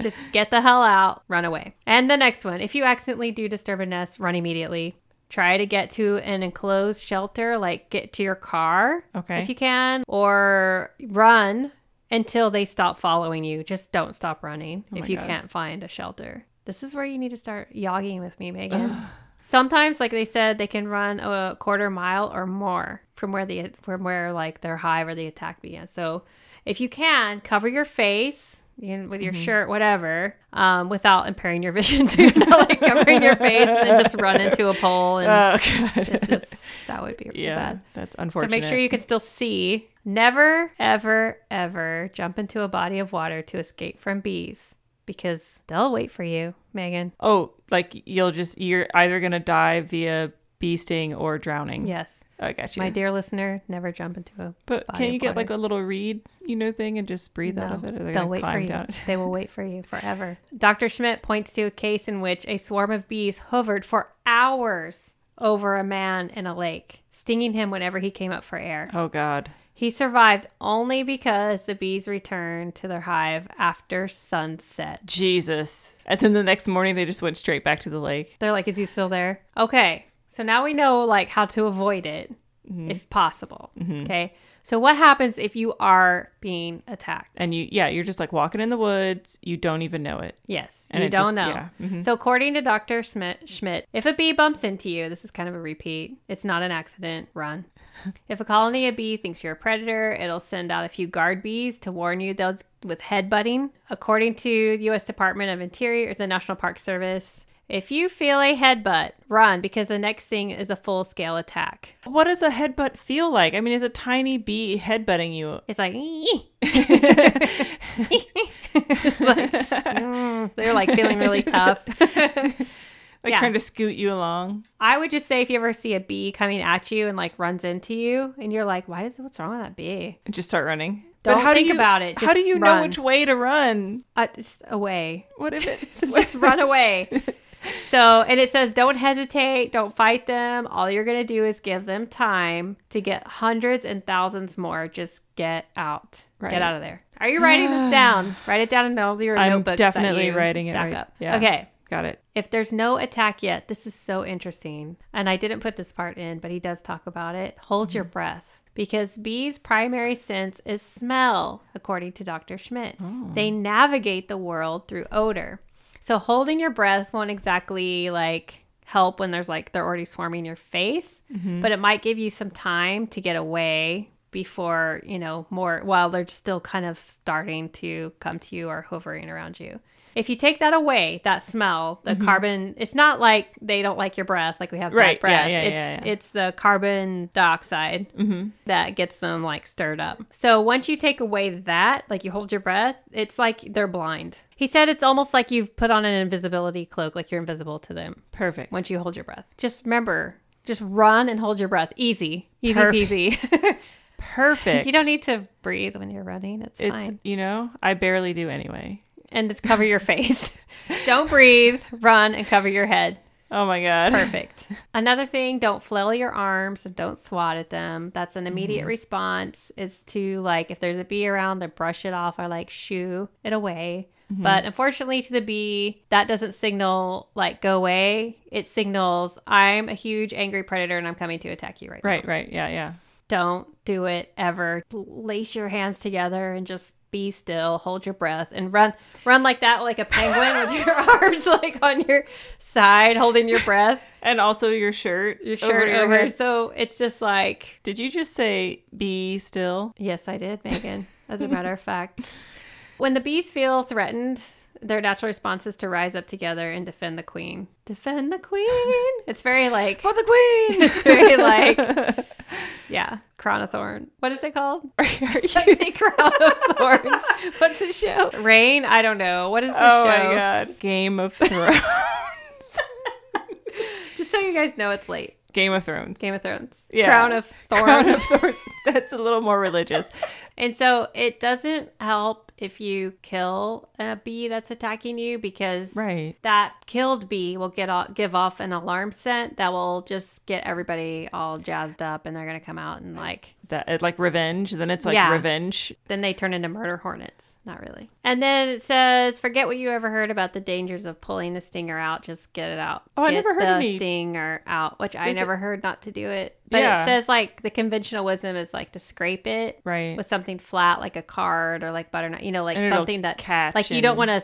just get the hell out, run away. And the next one if you accidentally do disturb a nest, run immediately. Try to get to an enclosed shelter, like get to your car Okay. if you can, or run until they stop following you. Just don't stop running Oh if you God. can't find a shelter. This is where you need to start yogging with me, Megan. Sometimes, like they said, they can run a quarter mile or more from where the from where like their hive or the attack began. So, if you can, cover your face, you know, with your Mm-hmm. shirt, whatever, um, without impairing your vision. So you're not like covering your face and then just run into a pole. And Oh god. it's just, that would be yeah, bad. that's unfortunate. So make sure you can still see. Never, ever, ever jump into a body of water to escape from bees because they'll wait for you, Megan. Oh, like you'll just you're either gonna die via bee sting or drowning. Yes. Oh, I got you. My dear listener, never jump into a but of you get water. like a little reed, you know, thing and just breathe out of it? Or they'll wait for you. down. they will wait for you forever. Dr. Schmidt points to a case in which a swarm of bees hovered for hours over a man in a lake, stinging him whenever he came up for air. Oh god. He survived only because the bees returned to their hive after sunset. Jesus. And then the next morning they just went straight back to the lake. They're like, is he still there? Okay. So now we know like how to avoid it if possible. Okay. So what happens if you are being attacked? And you yeah, you're just like walking in the woods, you don't even know it. Yes, And you it don't just- know. yeah, mhm. So, according to Dr. Schmidt, Schmidt, if a bee bumps into you, this is kind of a repeat. It's not an accident. Run. if a colony of bee thinks you're a predator, it'll send out a few guard bees to warn you they'll with headbutting. According to the U.S. Department of Interior, the National Park Service, if you feel a headbutt, run because the next thing is a full scale attack. What does a headbutt feel like? I mean, is a tiny bee headbutting you? It's like, It's like, mm, they're like feeling really tough. Like Yeah. trying to scoot you along? I would just say if you ever see a bee coming at you and like runs into you, and you're like, "Why? Did, what's wrong with that bee?" And just start running. Don't how do think you- about it. how do you run. know which way to run? Uh, just away. What if it? just run away. So, and it says, don't hesitate, don't fight them. All you're going to do is give them time to get hundreds and thousands more. Just get out. Right. Get out of there. Are you writing this down? Write it down in all your I'm notebooks. that definitely writing it right. Up. Yeah. Okay. Got it. If there's no attack yet, this is so interesting. And I didn't put this part in, but he does talk about it. Hold your mm-hmm. breath. Because bees' primary sense is smell, according to Dr. Schmidt. They oh. navigate the world through odor. So holding your breath won't exactly like help when there's like they're already swarming your face, mm-hmm. but it might give you some time to get away before, you know, more while they're still kind of starting to come to you or hovering around you. If you take that away, that smell, the carbon, it's not like they don't like your breath, like we have Mm-hmm. Right, bad breath. yeah, yeah, it's yeah, yeah. it's the carbon dioxide Mm-hmm. that gets them like stirred up. So once you take away that, like you hold your breath, it's like they're blind. He said it's almost like you've put on an invisibility cloak, like you're invisible to them Perfect. once you hold your breath. Just remember, just run and hold your breath. Easy, easy Perfect. peasy. Perfect. you don't need to breathe when you're running. It's, It's fine. you know I barely do anyway. And cover your face. don't breathe, run, and cover your head. Oh my god. Perfect. Another thing, don't flail your arms and don't swat at them. That's an immediate mm-hmm. response is to like if there's a bee around to brush it off or like shoo it away. Mm-hmm. But unfortunately to the bee, that doesn't signal like go away. It signals I'm a huge angry predator and I'm coming to attack you right, now. Right. Right. Yeah. Yeah. Don't do it ever. Lace your hands together and just be still, hold your breath and run run like that like a penguin with your arms like on your side holding your breath And also your shirt. your shirt over. head. So it's just like, Did you just say be still? yes, I did, Megan, as a matter of fact. When the bees feel threatened, their natural response is to rise up together and defend the queen. Defend the queen. It's very like, For the queen. it's very like, yeah, crown of thorn. What is it called? Are you- I say crown of thorns. What's the show? Rain? I don't know. What is the oh show? my god. Game of Thrones. Just so you guys know, it's late. Game of Thrones. Game of Thrones. Yeah. Crown of thorns. Crown of Thorns. That's a little more religious. And so it doesn't help if you kill a bee that's attacking you because Right. that killed bee will get off, give off an alarm scent that will just get everybody all jazzed up and they're going to come out and like That like revenge. Then it's like Yeah. revenge. then they turn into murder hornets. Not really. And then it says, forget what you ever heard about the dangers of pulling the stinger out. Just get it out. Oh, I never heard the any- stinger out, which I never heard not to do it. But Yeah. it says like the conventional wisdom is like to scrape it Right. with something flat like a card or like butternut, you know, like And something that catch like you don't want to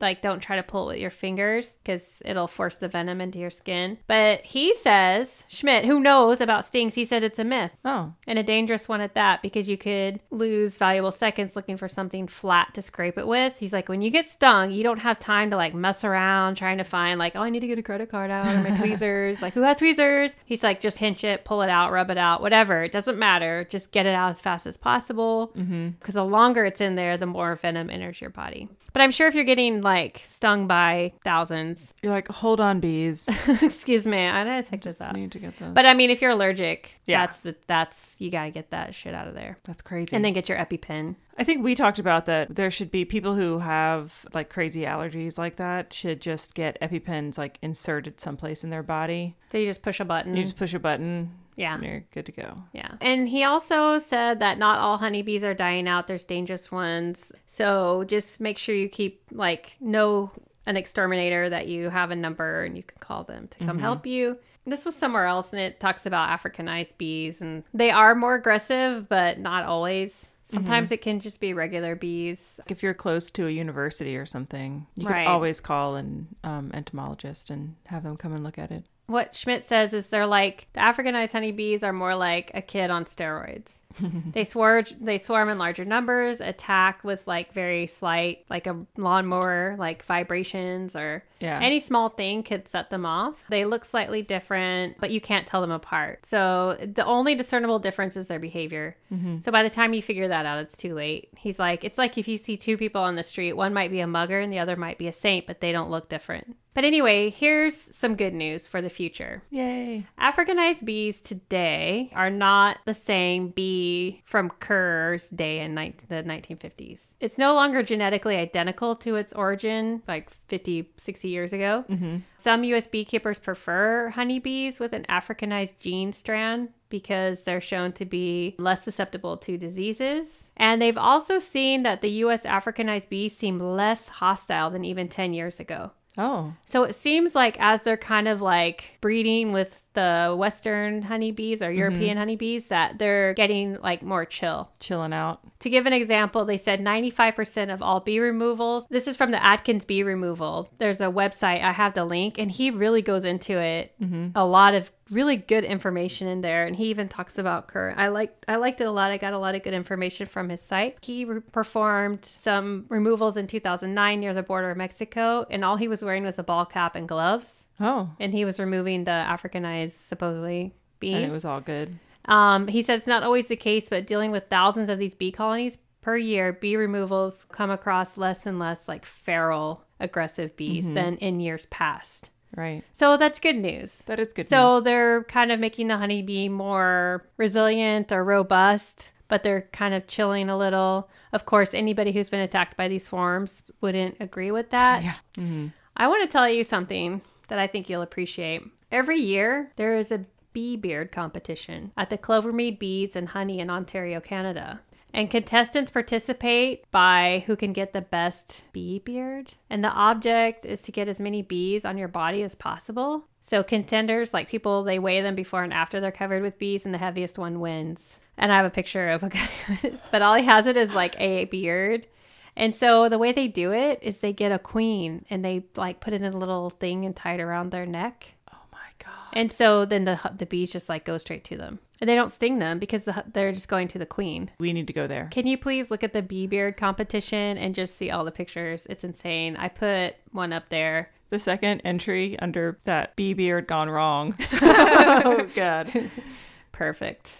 like don't try to pull it with your fingers because it'll force the venom into your skin. But he says, Schmidt, who knows about stings, he said it's a myth Oh, and a dangerous one at that because you could lose valuable seconds looking for something flat to scrape it with. He's like, when you get stung, you don't have time to like mess around trying to find like, oh, I need to get a credit card out or my tweezers. Like, who has tweezers? He's like, just pinch it, pull it out, rub it out, whatever. It doesn't matter. Just get it out as fast as possible mm-hmm. because the longer it's in there, the more venom enters your body. But I'm sure if you're getting like stung by thousands, you're like, hold on, bees. excuse me, I gotta take this out. need to get this. But I mean, if you're allergic, Yeah. that's the that's you gotta get that shit out of there, that's crazy. and then get your EpiPen. I think we talked about that. There should be people who have like crazy allergies like that should just get EpiPens like inserted someplace in their body. So you just push a button. You just push a button, yeah. and you're good to go. Yeah. And he also said that not all honeybees are dying out. There's dangerous ones. So just make sure you keep, like, know an exterminator that you have a number and you can call them to come help you. This was somewhere else and it talks about Africanized bees and they are more aggressive, but not always. Sometimes it can just be regular bees. If you're close to a university or something, you Right. can always call an um, entomologist and have them come and look at it. What Schmidt says is they're like the Africanized honeybees are more like a kid on steroids. they swarm they swarm in larger numbers, attack with like very slight like a lawnmower like vibrations or Yeah. any small thing could set them off. They look slightly different, but you can't tell them apart. So the only discernible difference is their behavior. Mm-hmm. So by the time you figure that out, it's too late. He's like, it's like if you see two people on the street, one might be a mugger and the other might be a saint, but they don't look different. But anyway, here's some good news for the future. Yay. Africanized bees today are not the same from Kerr's day in ni- the 1950s. It's no longer genetically identical to its origin, like 50, 60 years ago. Mm-hmm. Some US beekeepers prefer honeybees with an Africanized gene strand because they're shown to be less susceptible to diseases. And they've also seen that the US Africanized bees seem less hostile than even 10 years ago. Oh, So it seems like as they're kind of like breeding with the Western honeybees or mm-hmm. European honeybees, that they're getting like more chill. chilling out. To give an example, they said 95% of all bee removals. This is from the Atkins Bee Removal. There's a website, I have the link, and he really goes into it. Mm-hmm. A lot of really good information in there, and he even talks about Kerr. I liked I liked it a lot. I got a lot of good information from his site. He re- performed some removals in 2009 near the border of Mexico, and all he was wearing was a ball cap and gloves, Oh, and he was removing the Africanized supposedly bees. and it was all good. Um, he said it's not always the case, but dealing with thousands of these bee colonies per year, bee removals come across less and less like feral, aggressive bees than in years past. Right. So that's good news. That is good so news. they're kind of making the honeybee more resilient or robust, but they're kind of chilling a little. Of course, anybody who's been attacked by these swarms wouldn't agree with that. Yeah. I want to tell you something that I think you'll appreciate. Every year, there is a bee beard competition at the Clovermead Bees and Honey in Ontario, Canada. And contestants participate by who can get the best bee beard. And the object is to get as many bees on your body as possible. So, contenders, like people, they weigh them before and after they're covered with bees, and the heaviest one wins. And I have a picture of a guy, but all he has it is like a beard. And so the way they do it is they get a queen and they like put it in a little thing and tie it around their neck. oh my god. And so then the the bees just like go straight to them. And they don't sting them because the, they're just going to the queen. We need to go there. Can you please look at the bee beard competition and just see all the pictures? It's insane. I put one up there. The second entry under that bee beard gone wrong. oh god. Perfect.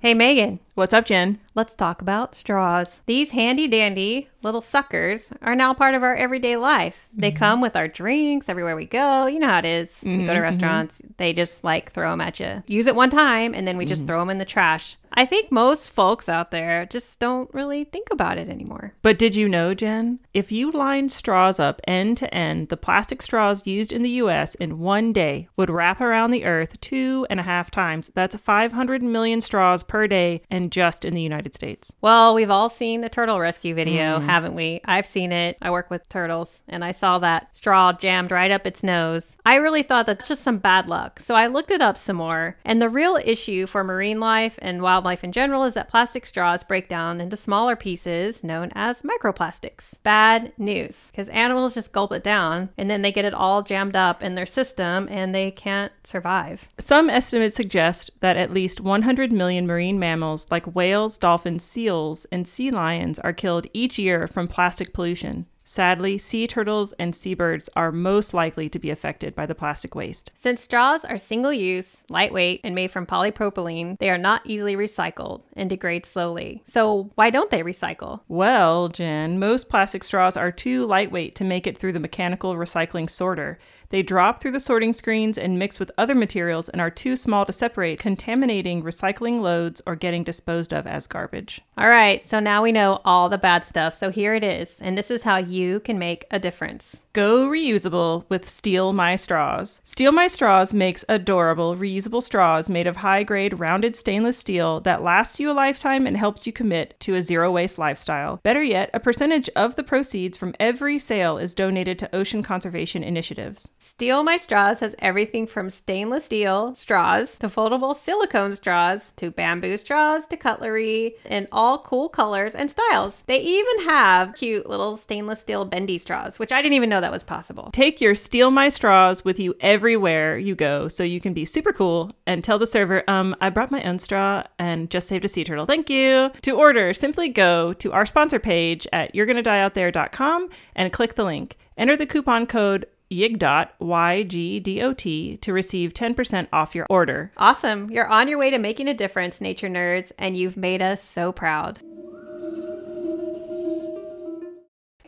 Hey Megan, What's up, Jen? Let's talk about straws. These handy dandy little suckers are now part of our everyday life. They mm-hmm. come with our drinks everywhere we go. You know how it is. We go to mm-hmm, mm-hmm. restaurants, they just like throw them at you. Use it one time and then we just throw them in the trash. I think most folks out there just don't really think about it anymore. But did you know, Jen? If you lined straws up end to end, the plastic straws used in the US in one day would wrap around the earth two and a half times. That's 500 million straws per day and just in the United States. Well, we've all seen the turtle rescue video, mm-hmm. haven't we? I've seen it. I work with turtles and I saw that straw jammed right up its nose. I really thought that's just some bad luck. So I looked it up some more. And the real issue for marine life and wildlife in general is that plastic straws break down into smaller pieces known as microplastics. Bad news, because animals just gulp it down and then they get it all jammed up in their system and they can't survive. Some estimates suggest that at least 100 million marine mammals like whales, dolphins, seals, and sea lions are killed each year from plastic pollution. Sadly, sea turtles and seabirds are most likely to be affected by the plastic waste. Since straws are single use, lightweight, and made from polypropylene, they are not easily recycled and degrade slowly. So, why don't they recycle? Well, Jen, most plastic straws are too lightweight to make it through the mechanical recycling sorter. They drop through the sorting screens and mix with other materials and are too small to separate, contaminating recycling loads or getting disposed of as garbage. All right, so now we know all the bad stuff. So here it is, and this is how you can make a difference. Go reusable with Steal My Straws. Steal My Straws makes adorable reusable straws made of high grade rounded stainless steel that lasts you a lifetime and helps you commit to a zero waste lifestyle. Better yet, a percentage of the proceeds from every sale is donated to ocean conservation initiatives. Steal My Straws has everything from stainless steel straws to foldable silicone straws to bamboo straws to cutlery in all cool colors and styles. They even have cute little stainless steel bendy straws, which I didn't even know that was possible. Take your Steal My Straws with you everywhere you go so you can be super cool and tell the server, um, I brought my own straw and just saved a sea turtle. Thank you. To order, simply go to our sponsor page at you'regonnadieoutthere.com and click the link. Enter the coupon code YIGDOT, Y-G-D-O-T, to receive 10% off your order. Awesome. You're on your way to making a difference, nature nerds, and you've made us so proud.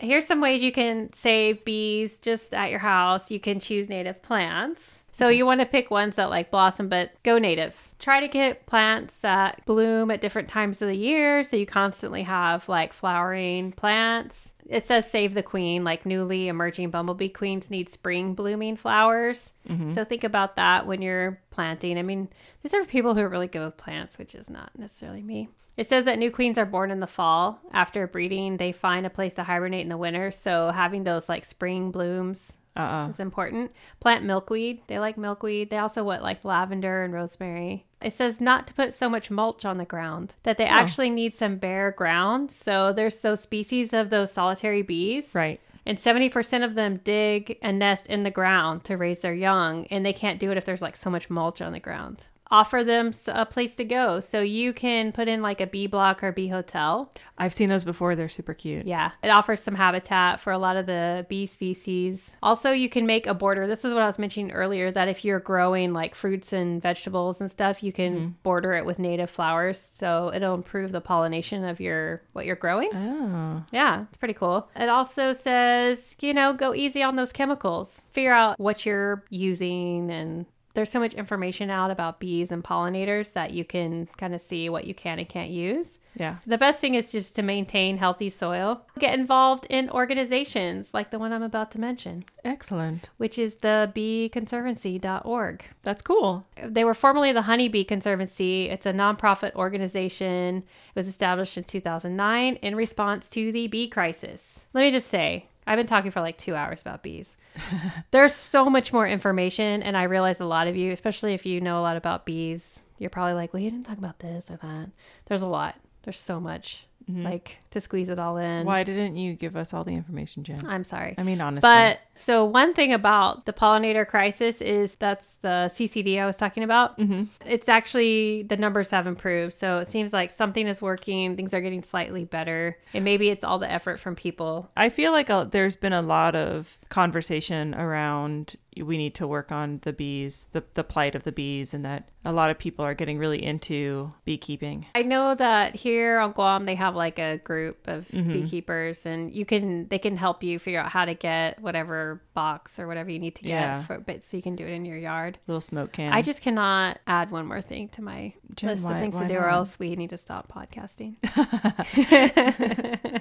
Here's some ways you can save bees just at your house. You can choose native plants. So you want to pick ones that like blossom, but go native. Try to get plants that bloom at different times of the year so you constantly have like flowering plants. It says save the queen, like newly emerging bumblebee queens need spring blooming flowers. Mm-hmm. So think about that when you're planting. I mean, these are people who are really good with plants, which is not necessarily me. It says that new queens are born in the fall. After breeding, they find a place to hibernate in the winter. So having those like spring blooms Uh-uh. is important. Plant milkweed. They like milkweed. They also what like lavender and rosemary. It says not to put so much mulch on the ground. That they actually need some bare ground. So there's those species of those solitary bees. Right. And 70% of them dig a nest in the ground to raise their young, and they can't do it if there's like so much mulch on the ground. Offer them a place to go. So you can put in like a bee block or bee hotel. I've seen those before. They're super cute. Yeah, it offers some habitat for a lot of the bee species. Also, you can make a border. This is what I was mentioning earlier that if you're growing like fruits and vegetables and stuff, you can mm-hmm. border it with native flowers. So it'll improve the pollination of your what you're growing. Oh. Yeah, it's pretty cool. It also says, you know, go easy on those chemicals. Figure out what you're using and there's so much information out about bees and pollinators that you can kind of see what you can and can't use. Yeah. The best thing is just to maintain healthy soil. Get involved in organizations like the one I'm about to mention, Excellent. which is the beeconservancy.org. That's cool. They were formerly the Honeybee Conservancy. It's a nonprofit organization. It was established in 2009 in response to the bee crisis. Let me just say, I've been talking for like two hours about bees. There's so much more information, and I realize a lot of you, especially if you know a lot about bees, you're probably like, well, you didn't talk about this or that. There's a lot. There's so much, mm-hmm. like to squeeze it all in. Why didn't you give us all the information, Jen? I'm sorry. I mean, honestly. But so one thing about the pollinator crisis is that's the CCD I was talking about. Mm-hmm. It's actually the numbers have improved, so it seems like something is working. Things are getting slightly better, and maybe it's all the effort from people. I feel like uh there's been a lot of conversation around we need to work on the bees, the, the plight of the bees, and that a lot of people are getting really into beekeeping. I know that here on Guam they have like a group of beekeepers, and you can they can help you figure out how to get whatever box or whatever you need to get Yeah. for, but so you can do it in your yard. Little smoke can. I just cannot add one more thing to my Jen, list why- of things to do, or else we need to stop podcasting.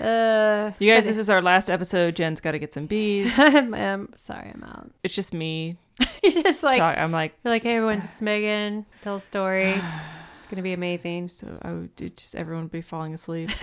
uh, you guys, this is our last episode. Jen's got to get some bees. I'm, I'm sorry, I'm out. It's just me. You're just like talk- I'm like, you're like, hey everyone, just Megan, tell a story. It's gonna be amazing. so I would just everyone would be falling asleep.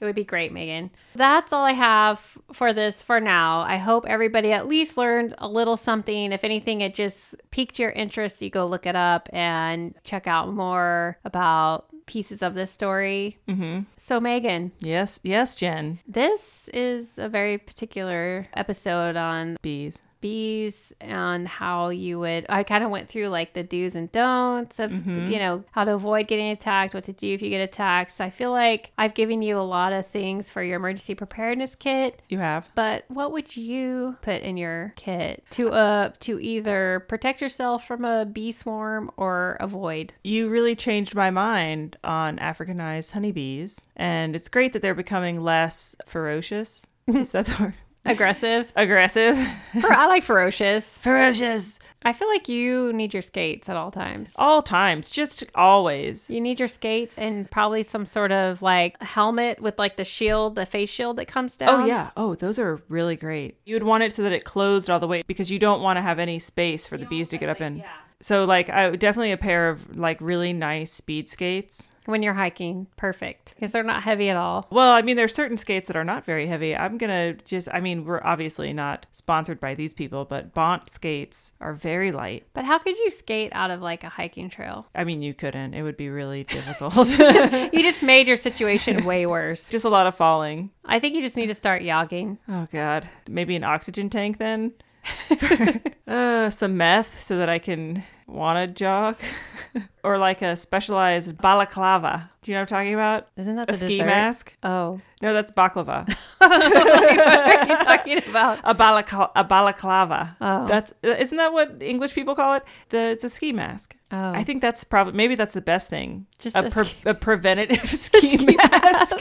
It would be great, Megan. That's all I have for this for now. I hope everybody at least learned a little something. If anything, it just piqued your interest. You go look it up and check out more about pieces of this story. Mm-hmm. So, Megan, Yes, yes, Jen. this is a very particular episode on Bees. Bees and how you would i kind of went through like the do's and don'ts of you know how to avoid getting attacked what to do if you get attacked so i feel like i've given you a lot of things for your emergency preparedness kit You have. but what would you put in your kit to uh to either protect yourself from a bee swarm or avoid You really changed my mind on Africanized honeybees, and it's great that they're becoming less ferocious. Is that the word? Aggressive Aggressive. For, i like ferocious ferocious. i feel like you need your skates at all times All times, just always. You need your skates and probably some sort of like helmet with like the shield, the face shield that comes oh, down. Oh yeah. Oh, those are really great. You would want it so that it closed all the way because you don't want to have any space for the bees to get up in. So like I definitely a pair of like really nice speed skates. When you're hiking, perfect because they're not heavy at all. Well, I mean there's certain skates that are not very heavy. I'm going to just I mean we're obviously not sponsored by these people, but Bont skates are very light. But how could you skate out of like a hiking trail? I mean you couldn't. It would be really difficult. You just made your situation way worse. just a lot of falling. I think you just need to start yogging. Oh god. Maybe an oxygen tank then? uh, some meth so that I can want to jog, or like a specialized balaclava. Do you know what I'm talking about? Isn't that A the ski dessert? mask? Oh, No, that's baklava. what are you talking about? a, balacla- a balaclava. Oh. That's isn't that what English people call it? The it's a ski mask. Oh. I think that's probably maybe that's the best thing. Just a, a pre- ski- a preventative ski, mask,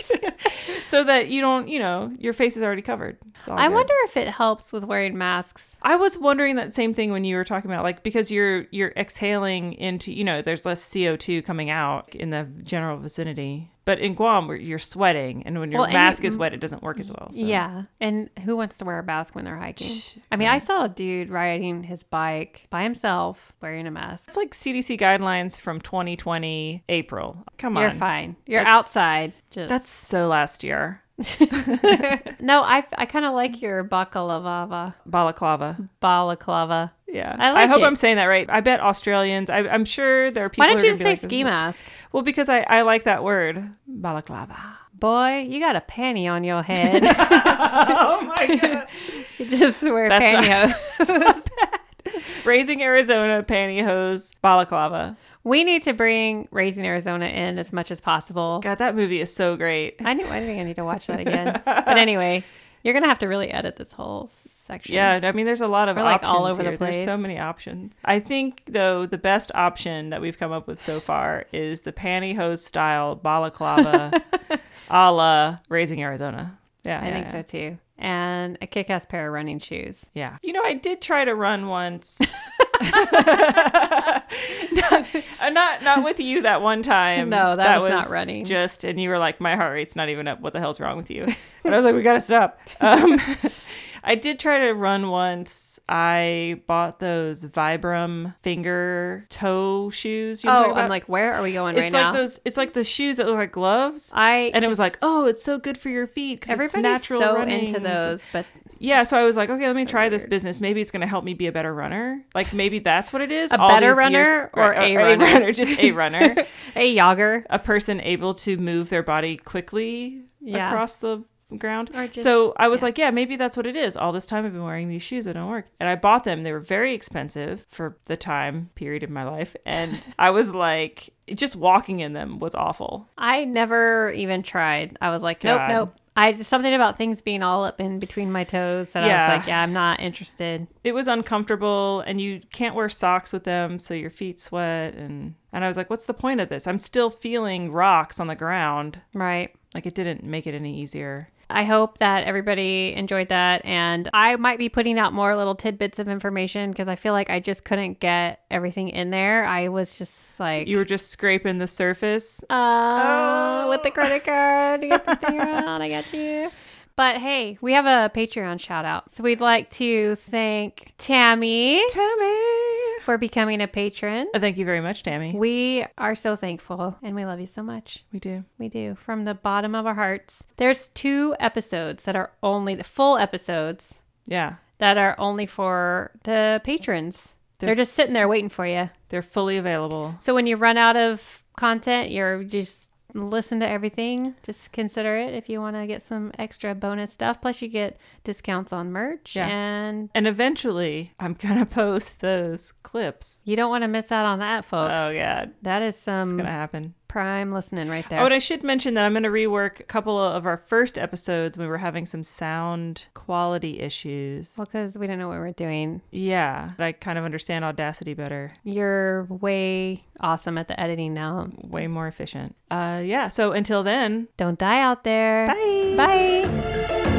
so that you don't, you know, your face is already covered. I good. wonder if it helps with wearing masks. I was wondering that same thing when you were talking about like because you're you're exhaling into you know there's less CO two coming out in the general vicinity. But in Guam, where you're sweating, and when your Well, mask you- is wet, it doesn't work as well. So. Yeah. And who wants to wear a mask when they're hiking? I mean, I saw a dude riding his bike by himself wearing a mask. it's like CDC guidelines from 2020 April. Come on, You're fine. You're That's- outside. Just that's so last year. no. I, I kind of like your baklava Balaclava. balaclava. Yeah, I like hope it. I'm saying that right. I bet Australians. I, I'm sure there are people. Why don't you say like, ski mask? Well, because I, I like that word, balaclava. Boy, you got a panty on your head. oh my god! you just wear That's pantyhose. Raising Arizona pantyhose balaclava. We need to bring Raising Arizona in as much as possible. God, that movie is so great. I knew. I think I need to watch that again. but anyway, you're gonna have to really edit this whole section. Yeah, I mean, there's a lot of We're, like, all over the place. There's so many options. I think though the best option that we've come up with so far is the pantyhose style balaclava, a la Raising Arizona. Yeah, I yeah, think yeah. so too. And a kick-ass pair of running shoes. Yeah. You know, I did try to run once. not, not not with you that one time. No, that was not running. Just and you were like, my heart rate's not even up. What the hell's wrong with you? And I was like, we gotta stop. Um, I did try to run once. I bought those Vibram finger toe shoes. You know Oh, I'm like, where are we going it's right like now? those. It's like the shoes that look like gloves. I and it was like, oh, it's so good for your feet because it's everybody's natural so running. into those, but Yeah, so I was like, okay, let me try this business. Maybe it's going to help me be a better runner. Like maybe that's what it is. A All better runner or Right, a runner? just a runner, a jogger. a person able to move their body quickly Yeah. across the ground. Or just- so I was yeah. like, yeah, maybe that's what it is. All this time I've been wearing these shoes that don't work, and I bought them. They were very expensive for the time period in my life, and I was like, just walking in them was awful. I never even tried. I was like, nope, God. nope. I just something about things being all up in between my toes that I was like, yeah, I'm not interested. it was uncomfortable and you can't wear socks with them so your feet sweat and and I was like what's the point of this? I'm still feeling rocks on the ground. Right. Like it didn't make it any easier. I hope that everybody enjoyed that. And I might be putting out more little tidbits of information because I feel like I just couldn't get everything in there. I was just like, You were just scraping the surface. uh, with the credit card to get this thing around. I got you. But hey, we have a Patreon shout out. So we'd like to thank Tammy, Tammy. for becoming a patron. Uh, Thank you very much, Tammy. We are so thankful and we love you so much. We do. We do from the bottom of our hearts. There's two episodes that are only the full episodes Yeah. that are only for the patrons. They're They're, just sitting there waiting for you. They're fully available. So when you run out of content, you're just listen to everything. Just consider it if you want to get some extra bonus stuff. Plus, you get discounts on merch, Yeah. and And eventually, I'm going to post those clips. you don't want to miss out on that, folks. Oh, yeah. That is some. It's going to happen. Prime listening right there. Oh, and I should mention that I'm going to rework a couple of our first episodes. We were having some sound quality issues. well, because we don't know what we're doing. Yeah. I kind of understand Audacity better. You're way awesome at the editing now. Way more efficient. Uh, yeah. So until then, Don't die out there. bye. Bye.